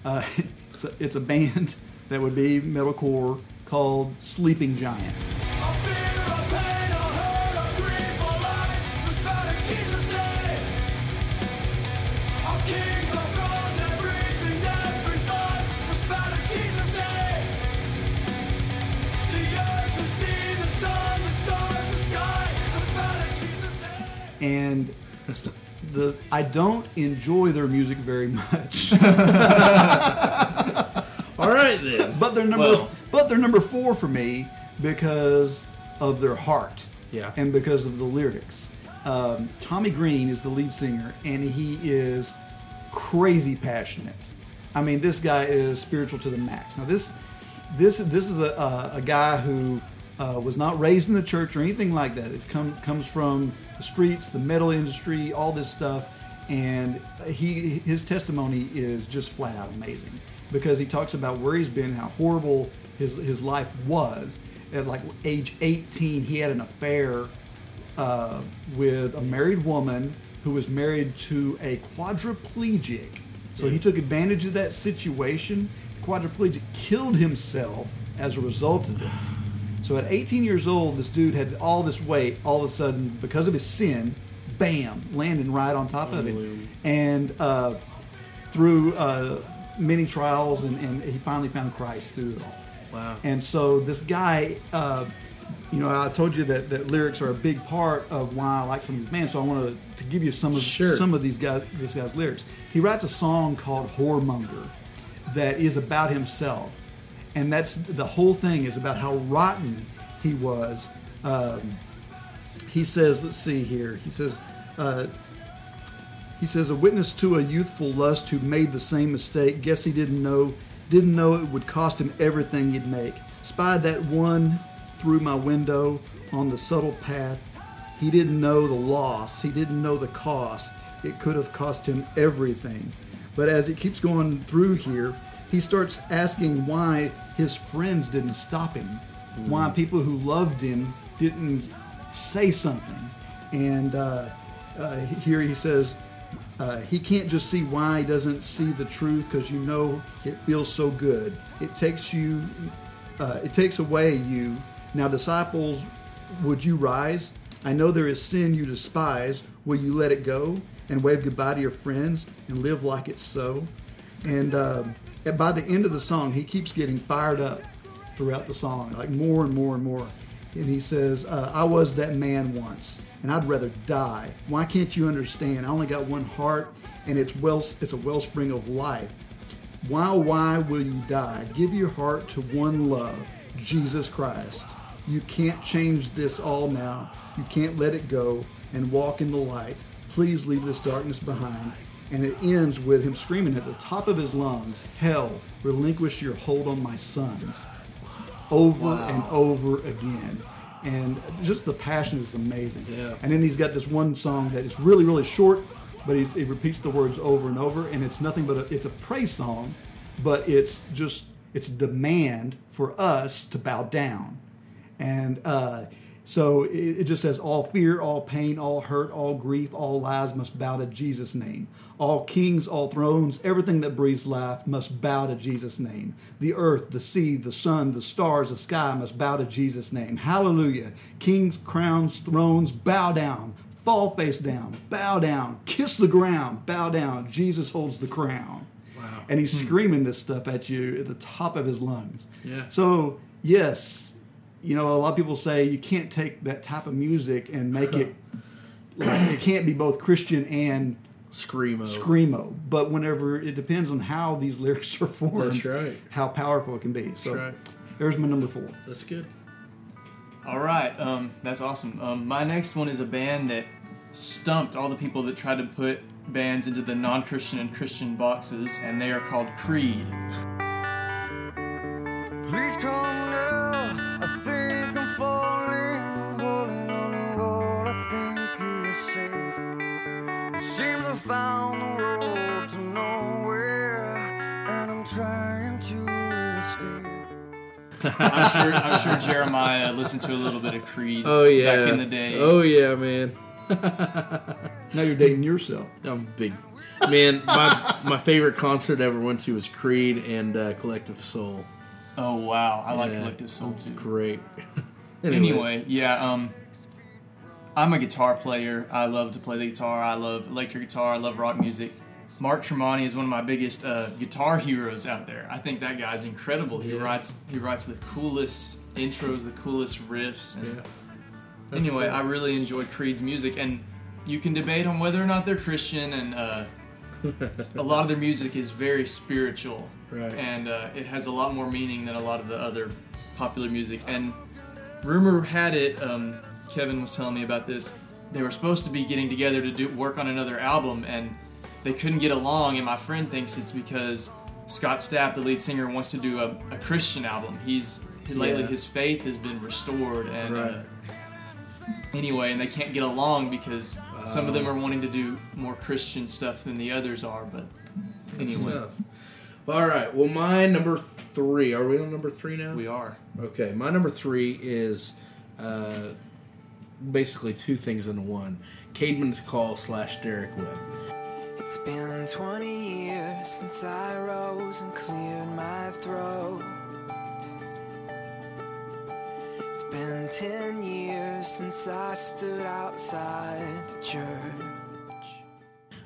Uh, it's, a, it's a band that would be metalcore called Sleeping Giant. And the I don't enjoy their music very much. All right then. but they're number Well- but they're number four for me because of their heart. Yeah. And because of the lyrics. Um, Tommy Green is the lead singer, and he is crazy passionate. I mean, this guy is spiritual to the max. Now, this this this is a, a, a guy who uh, was not raised in the church or anything like that. It come comes from the streets, the metal industry, all this stuff, and he his testimony is just flat out amazing because he talks about where he's been, how horrible his his life was. At like age 18, he had an affair uh, with a married woman who was married to a quadriplegic. So he took advantage of that situation. The quadriplegic killed himself as a result of this. So at 18 years old, this dude had all this weight. All of a sudden, because of his sin, bam, landing right on top of it. And uh, through uh, many trials, and, and he finally found Christ through it all. Wow. And so this guy, uh, you know, I told you that, that lyrics are a big part of why I like some of these bands. So I want to, to give you some of Sure. some of these guys this guy's lyrics. He writes a song called "Whoremonger" that is about himself, and that's the whole thing is about how rotten he was. Um, he says, let's see here. He says. Uh, he says, a witness to a youthful lust who made the same mistake. Guess he didn't know, didn't know it would cost him everything he'd make. Spied that one through my window on the subtle path. He didn't know the loss. He didn't know the cost. It could have cost him everything. But as it keeps going through here, he starts asking why his friends didn't stop him, why people who loved him didn't say something. And uh, uh, here he says, uh, he can't just see why he doesn't see the truth because you know it feels so good. It takes you, uh, it takes away you. Now, disciples, would you rise? I know there is sin you despise. Will you let it go and wave goodbye to your friends and live like it's so? And, um, by the end of the song, he keeps getting fired up throughout the song, like more and more and more. And he says, uh, I was that man once, and I'd rather die. Why can't you understand? I only got one heart, and it's well, it's a wellspring of life. Why, why will you die? Give your heart to one love, Jesus Christ. You can't change this all now. You can't let it go and walk in the light. Please leave this darkness behind. And it ends with him screaming at the top of his lungs, Hell, relinquish your hold on my sons over and over again. And just the passion is amazing. Yeah. And then he's got this one song that is really, really short, but he, he repeats the words over and over, and it's nothing but a, it's a praise song, but it's just it's demand for us to bow down, and uh, so it, it just says all fear, all pain, all hurt, all grief, all lies must bow to Jesus' name. All kings, all thrones, everything that breathes life must bow to Jesus' name. The earth, the sea, the sun, the stars, the sky must bow to Jesus' name. Hallelujah. Kings, crowns, thrones, bow down. Fall face down, bow down, kiss the ground, bow down. Jesus holds the crown. Wow. And he's hmm. screaming this stuff at you at the top of his lungs. Yeah. So, yes, you know, a lot of people say you can't take that type of music and make it, like, it can't be both Christian and Screamo. screamo. But whenever it depends on how these lyrics are formed, That's right. how powerful it can be. so, right. there's my number four. That's good. All right, um, that's awesome. Um, my next one is a band that stumped all the people that tried to put bands into the non-Christian and Christian boxes, and they are called Creed. Please come I'm sure, I'm sure Jeremiah listened to a little bit of Creed Oh yeah. back in the day. Oh yeah, man. Now you're dating yourself. I'm big. Man, my my favorite concert I ever went to was Creed and uh, Collective Soul. Oh, wow, I like Collective Soul too. Great. Anyways. Anyway, yeah, um, I'm a guitar player. I love to play the guitar. I love electric guitar. I love rock music. Mark Tremonti is one of my biggest uh, guitar heroes out there. I think that guy's incredible. He Yeah. writes he writes the coolest intros, the coolest riffs. Yeah. That's anyway, cool. I really enjoy Creed's music, and you can debate on whether or not they're Christian, and uh, a lot of their music is very spiritual, Right. and uh, it has a lot more meaning than a lot of the other popular music. And rumor had it, um, Kevin was telling me about this. They were supposed to be getting together to do work on another album, and they couldn't get along. And my friend thinks it's because Scott Stapp, the lead singer, wants to do a, a Christian album. He's lately Yeah. his faith has been restored, and Right. uh, anyway, and they can't get along because some of them are wanting to do more Christian stuff than the others are. But anyway. All right. Well, my number three. Are we on number three now? we are. Okay, my number three is uh, basically two things in one. Caedmon's Call slash Derek Webb. It's been 20 years since I rose and cleared my throat. It's been 10 years since I stood outside the church.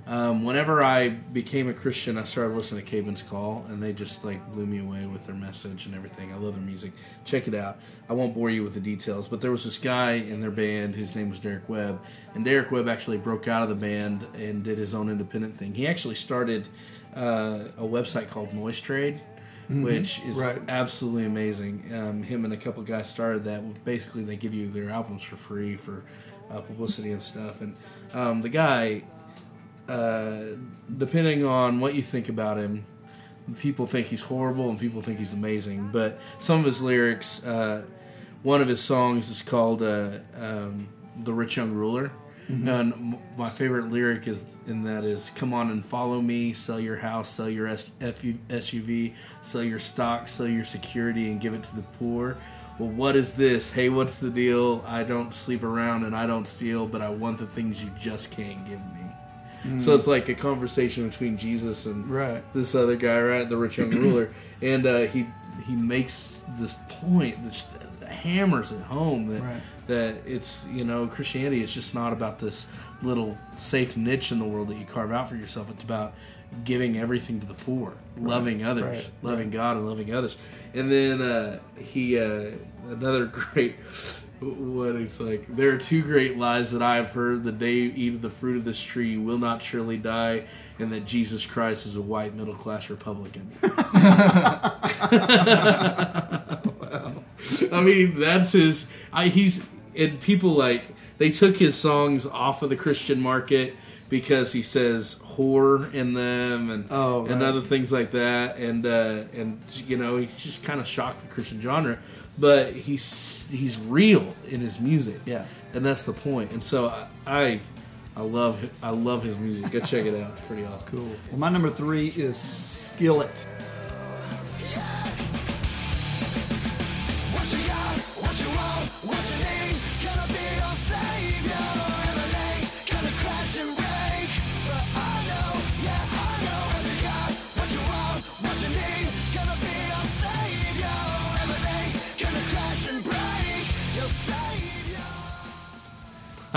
Um, whenever I became a Christian, I started listening to Caedmon's Call, and they just like blew me away with their message and everything. I love their music. Check it out. I won't bore you with the details, but there was this guy in their band His name was Derek Webb, and Derek Webb actually broke out of the band and did his own independent thing. He actually started uh, a website called NoiseTrade. Which is Right. absolutely amazing. Um, him and a couple guys started that. Basically, they give you their albums for free for uh, publicity and stuff. And um, the guy, uh, depending on what you think about him, people think he's horrible and people think he's amazing. But some of his lyrics, uh, one of his songs is called uh, um, "The Rich Young Ruler," and my favorite lyric is in that is "Come on and follow me, sell your house, sell your S- SUV, sell your stock, sell your security, and give it to the poor." Well, what is this? Hey, what's the deal? I don't sleep around and I don't steal, but I want the things you just can't give me. So it's like a conversation between Jesus and Right. this other guy, right, the rich young ruler, and uh, he he makes this point that hammers it home that Right. that it's you know Christianity is just not about this little safe niche in the world that you carve out for yourself. It's about giving everything to the poor, loving others, Right. loving God, and loving others. And then uh, he uh, another great. What it's like, there are two great lies that I have heard: the day you eat of the fruit of this tree, you will not surely die, and that Jesus Christ is a white middle class Republican. I mean, that's his. I, he's and people like they took his songs off of the Christian market because he says whore in them and Oh, and other things like that, and uh, and you know he's just kind of shocked the Christian genre, but he's he's real in his music, Yeah. and that's the point. And so I. I I love I love his music. Go check it out. It's pretty awesome. Cool. Well, my number three is Skillet.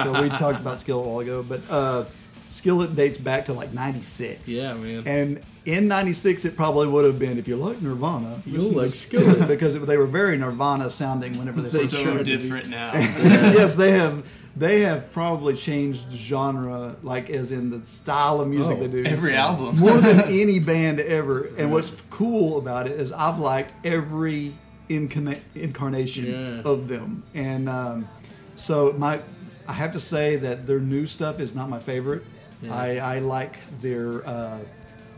So we talked about Skillet a while ago, but uh, Skillet dates back to like '96. Yeah, man. And in '96, it probably would have been if you like Nirvana, You'll like Skillet Skillet. because it, they were very Nirvana sounding whenever they, They first So sure different now. yes, they have. They have probably changed genre, like as in the style of music Oh, they do. Every album. more than any band ever. And what's cool about it is I've liked every incarna- incarnation Yeah. of them, and um, so my I have to say that their new stuff is not my favorite. I, I like their uh,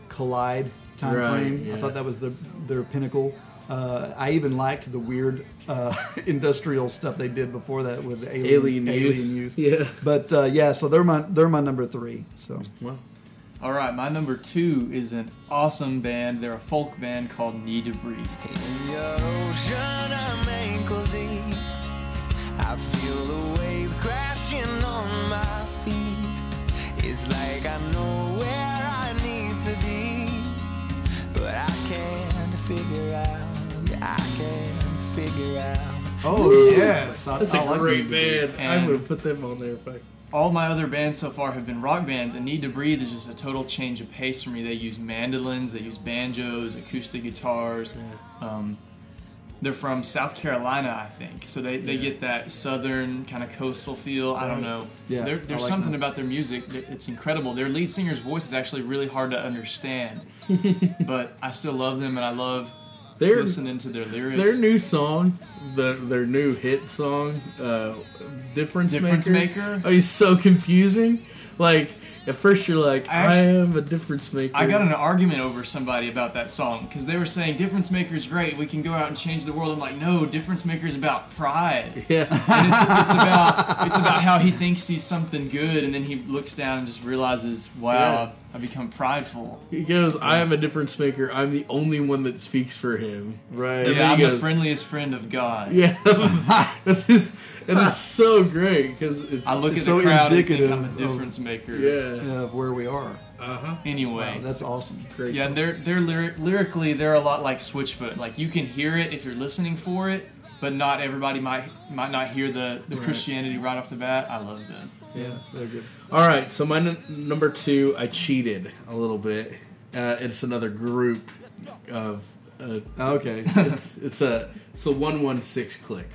Collide time Right, frame. yeah. I thought that was the their pinnacle. Uh, I even liked the weird uh, industrial stuff they did before that with the alien, Alien Youth. Yeah. But uh, yeah, so they're my they're my number three. So Well, All right, my number two is an awesome band. They're a folk band called Need to Breathe. In your ocean, I'm ankle deep. I feel the waves crashing on my feet. It's like I know where I need to be, but I can't figure out. I can't figure out. oh yes, I, that's I a like great Need to band. I'm And- gonna put them on there if I. All my other bands so far have been rock bands, and Need to Breathe is just a total change of pace for me. They use mandolins, they use banjos, acoustic guitars. Um, they're from South Carolina, I think. So they, they get that southern kind of coastal feel. I don't know. Yeah, There- there's like something that. about their music. that It's incredible. Their lead singer's voice is actually really hard to understand, but I still love them and I love Their listening to their lyrics. their new song, the their new hit song, uh, Difference, Difference Maker. Maker? Oh, he's so confusing. Like at first you're like, I I, am a difference maker. I got an argument over somebody about that song because they were saying Difference Maker is great. We can go out and change the world. I'm like, no, Difference Maker is about pride. yeah. And it's, it's about it's about how he thinks he's something good, and then he looks down and just realizes, wow, Yeah. I've, I've become prideful. He goes, I am a difference maker. I'm the only one that speaks for him. Right. And Yeah, I'm he the friendliest friend of God. Yeah, that's his, and it's so great because it's I look It's at so the crowd and think indicative I'm a of- difference maker. yeah, Yeah, of where we are. uh huh. Anyway, Wow, that's awesome. Great. yeah, song. they're they're lyric, lyrically they're a lot like Switchfoot. Like you can hear it if you're listening for it, but not everybody might might not hear the the Christianity right off the bat. I love them. Yeah, they're good. All right, so my n- number two, I cheated a little bit. Uh, it's another group of. Uh, Okay. it's, it's a it's the one one six Clique.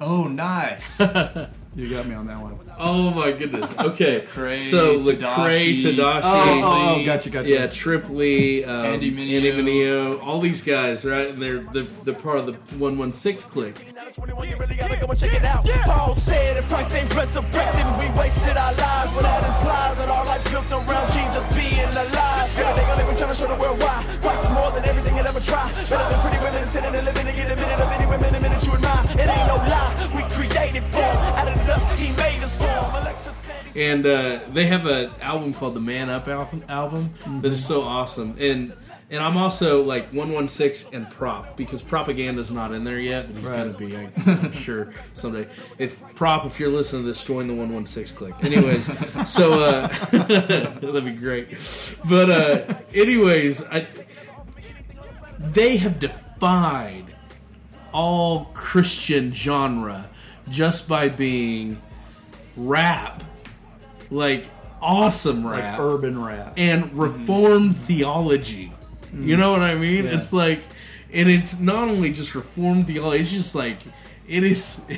Oh, nice. you got me on that one. Oh my goodness. Okay, Cray, so Lecrae, Tedashii. Tedashii, Oh, oh, oh, gotcha, gotcha. yeah, Trip Lee, um, Andy Mineo. Andy Mineo, all these guys, right? And they're the they're part of the one one six Clique. 21, gotta check it out. Paul said, if Christ ain't resurrected, we wasted our lives. But that implies that our lives built around Jesus being alive. Everything I live, we trying show the world why. Christ more than everything you'll ever try. Better than pretty women sitting and living to get a minute of any women, a minute you admire. It ain't no lie, we created for. Out of the dust, he made us form. And uh, they have an album called the Man Up album, album that is so awesome. And and I'm also like 116 and Prop because Propaganda's not in there yet, but he's Right. gonna be, I, I'm sure someday. If Prop, if you're listening to this, join the 116 Clique. Anyways, so uh, that'd be great. But uh, anyways, I, they have defied all Christian genre just by being rap, like awesome Like rap, urban rap. and reformed theology. You know what I mean? Yeah. It's like, and it's not only just reformed theology; it's just like it is.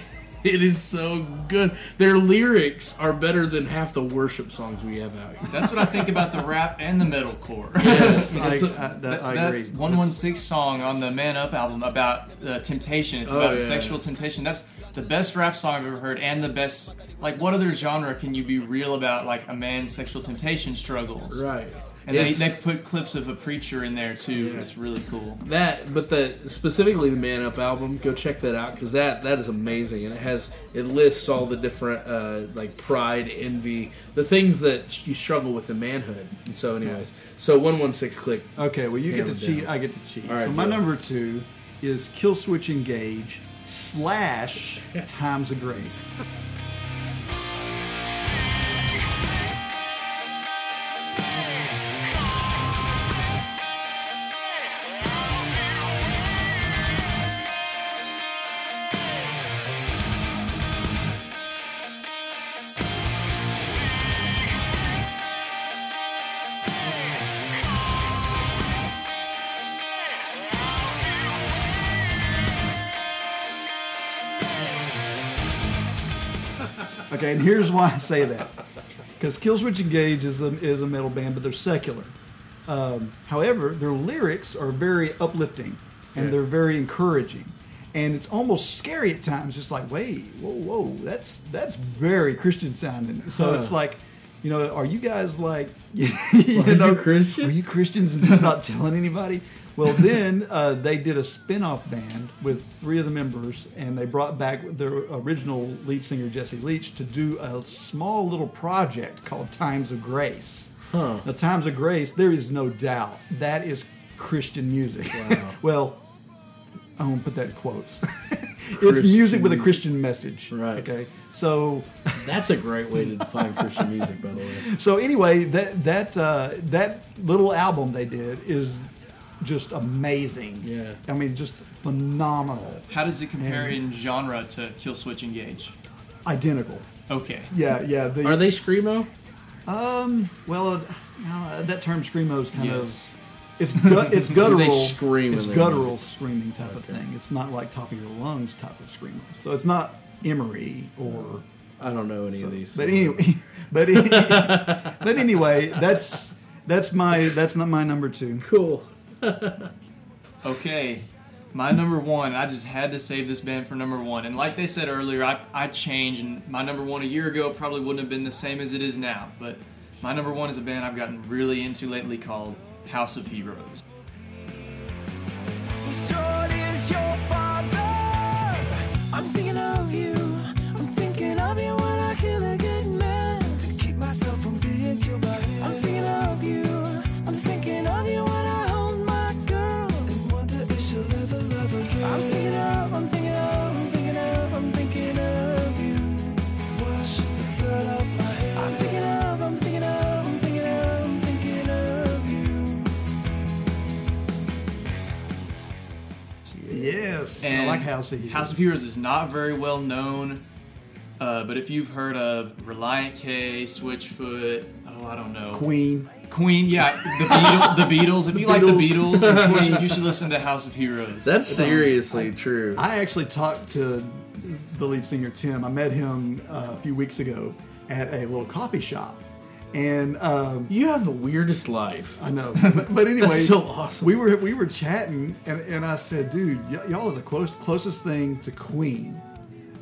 It is so good. Their lyrics are better than half the worship songs we have out here. That's what I think about the rap and the metalcore. Yes, I, it's a- I, that, I that agree. 116 song on the Man Up album about uh, temptation. It's Oh, about yeah. sexual temptation. That's the best rap song I've ever heard, and the best. Like, what other genre can you be real about? Like a man's sexual temptation struggles, right. And they, they put clips of a preacher in there too. Yeah. It's really cool. That, but the specifically the Man Up album, go check that out because that that is amazing, and it has it lists all the different uh, like pride, envy, the things that you struggle with in manhood. And so, anyways, so one one six Clique. Okay, well, you get to Hammer cheat. down. I get to cheat. All right, so my do it. number two is Killswitch Engage slash Times of Grace. And here's why I say that. Because Killswitch Engage is a, is a metal band, but they're secular. Um, however, their lyrics are very uplifting and Yeah. they're very encouraging. And it's almost scary at times, just like, wait, whoa, whoa, that's that's very Christian sounding. So Huh. it's like, you know, are you guys like, you you know, Christian? Are you Christians and just not telling anybody? Well, then uh, they did a spin-off band with three of the members, and they brought back their original lead singer Jesse Leach to do a small little project called Times of Grace. Huh. Now, Times of Grace, there is no doubt that is Christian music. Wow. well, I'm gonna put that in quotes. it's music with a. Christian message. Right. Okay. So, That's a great way to define Christian music, by the way. so anyway, that that uh, that little album they did is just amazing. Yeah. I mean, just phenomenal. How does it compare in genre to Killswitch Engage? Identical. Okay. Yeah, yeah. The, Are they screamo? Um. Well, uh, you that term screamo is kind Yes. of it's gut, it's guttural. scream It's in guttural music? screaming type of thing. It's not like top of your lungs type of screaming. So it's not Emery or. I don't know any of these. But anyway, but but anyway, that's that's my that's not my number two. cool. Okay, my number one. I just had to save this band for number one. And like they said earlier, I, I changed, and my number one a year ago probably wouldn't have been the same as it is now. But my number one is a band I've gotten really into lately called House of Heroes. Yes, I like House of Heroes. House of Heroes is not very well known, uh, but if you've heard of Relient K, Switchfoot, oh I don't know, Queen. Queen, yeah, the Beatles. The Beatles. If you like the Beatles. Beatles, you should, you should listen to House of Heroes. That's seriously true. I actually talked to the lead singer Tim. I met him uh, a few weeks ago at a little coffee shop, and um, You have the weirdest life. I know, but, but anyway, so awesome. We were we were chatting, and, and I said, "Dude, y- y'all are the close, closest thing to Queen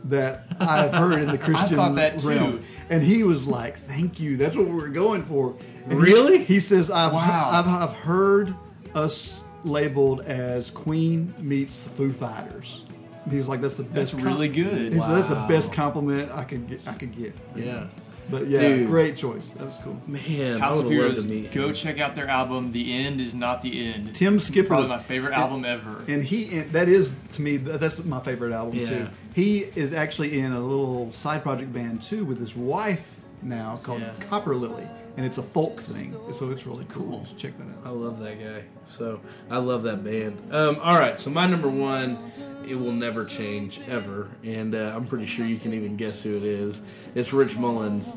that I've heard in the Christian thought that too. realm." And he was like, "Thank you. That's what we were going for." And Really? He, says, I've, Wow. I've I've heard us labeled as Queen meets Foo Fighters." And He was like, "That's the That's best." really good. He said, "That's the best compliment I could get. I could get." Yeah. But yeah, Dude. great choice. That was cool. Man, House I of Heroes. to meet Go him. check out their album. The End is not the end. Tim Skipper, Probably my favorite album ever. and he and that is to me that's my favorite album Yeah. too. He is actually in a little side project band too with his wife now called Yeah. Copper Lily, and it's a folk thing, so it's really cool. Cool. Just check that out. I love that guy. So I love that band. Um, all right, so my number one, it will never change ever, and uh, I'm pretty sure you can even guess who it is. It's Rich Mullins.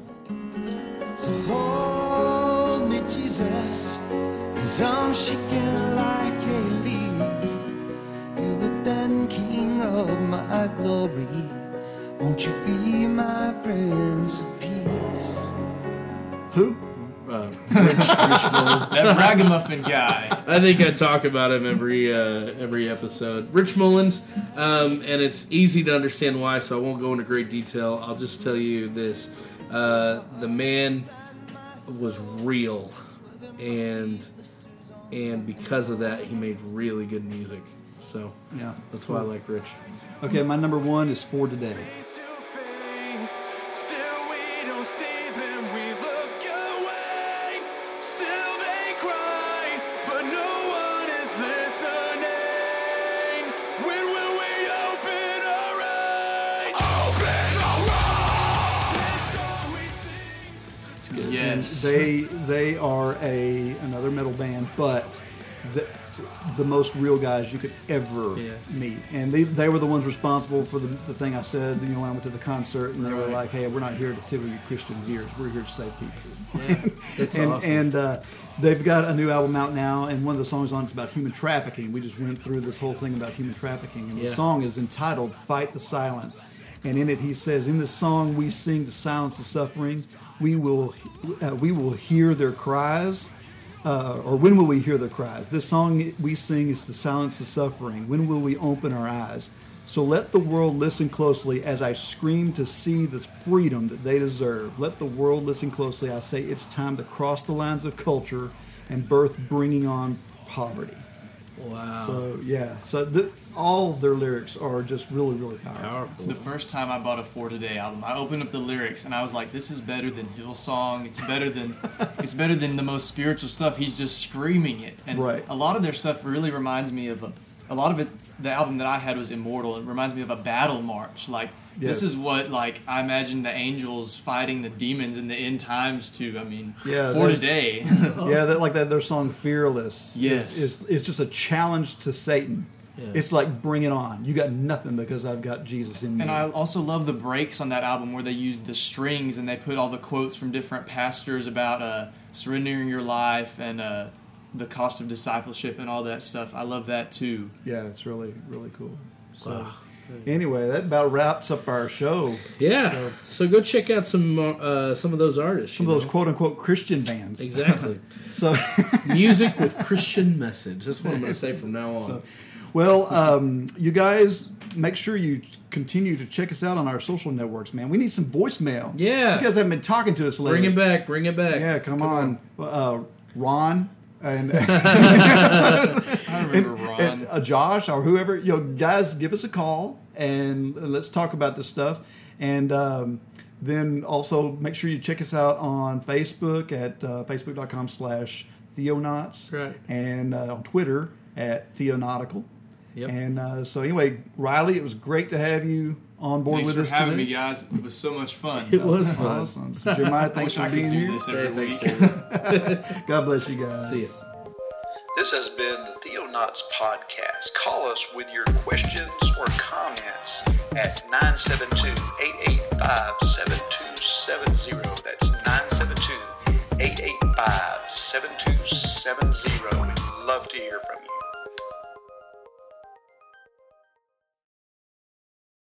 So hold me, Jesus, cause I'm shaking like a leaf. You have been king of my glory. Won't you be my Prince of Peace? Who? Uh, Rich, Rich that ragamuffin guy. I think I talk about him every uh, every episode. Rich Mullins, um, and it's easy to understand why, so I won't go into great detail. I'll just tell you this: uh, the man was real, and and because of that, he made really good music. So Yeah, that's why I like Rich. Okay, my number one is for today. They they are a another metal band, but the, the most real guys you could ever Yeah. meet. And they, they were the ones responsible for the, the thing I said. You know, when I went to the concert, and they were like, "Hey, we're not here to tickle your Christians' ears. We're here to save people." Yeah, it's and awesome. and uh, they've got a new album out now, and one of the songs on it's about human trafficking. We just went through this whole thing about human trafficking, and Yeah. the song is entitled "Fight the Silence." And in it, he says, "In this song, we sing to silence the suffering. We will, uh, we will hear their cries." Uh, or when will we hear their cries? This song we sing is to silence the suffering. When will we open our eyes? So let the world listen closely as I scream to see the freedom that they deserve. Let the world listen closely. I say it's time to cross the lines of culture and birth bringing on poverty. Wow. So yeah, so the, all their lyrics are just really, really powerful. Powerful. The first time I bought a For Today album, I opened up the lyrics and I was like, "This is better than Hillsong. It's better than, it's better than the most spiritual stuff." He's just screaming it, and Right. a lot of their stuff really reminds me of a, a lot of it. The album that I had was Immortal. It reminds me of a battle march. Like Yes. this is what like I imagine the angels fighting the demons in the end times to. I mean, Yeah, For Today. Yeah, that, like that. Their song "Fearless" Yes. is, is, is just a challenge to Satan. Yeah. It's like bring it on. You got nothing because I've got Jesus in me. And I also love the breaks on that album where they use the strings and they put all the quotes from different pastors about uh, surrendering your life and uh, the cost of discipleship and all that stuff. I love that too. Yeah, it's really really cool. So anyway, that about wraps up our show. Yeah. So- So, go check out some uh, some of those artists. Some of those quote unquote Christian bands. Exactly. So Music with Christian message. That's what I'm going to say from now on. So, well, um, you guys make sure you continue to check us out on our social networks, man. We need some voicemail. Yeah. You guys haven't been talking to us lately. bring it back. Bring it back. Yeah, come, on. Uh, Ron and, I remember Ron. and uh, Josh or whoever, you know, guys, give us a call and let's talk about this stuff. And um, then also make sure you check us out on Facebook at uh, facebook.com slash theonauts. Right. And uh, on Twitter at theonautical. Yep. And uh, so anyway, Riley, it was great to have you on board Thanks with for us having today. me, guys. It was so much fun. It was fun. Awesome. So Jeremiah, I thanks wish for I could being do here. this Hey, every thanks, week. David. God bless you guys. See ya. This has been the Theonauts Podcast. Call us with your questions or comments at 972-885-7270. That's 972-885-7270. We'd love to hear from you.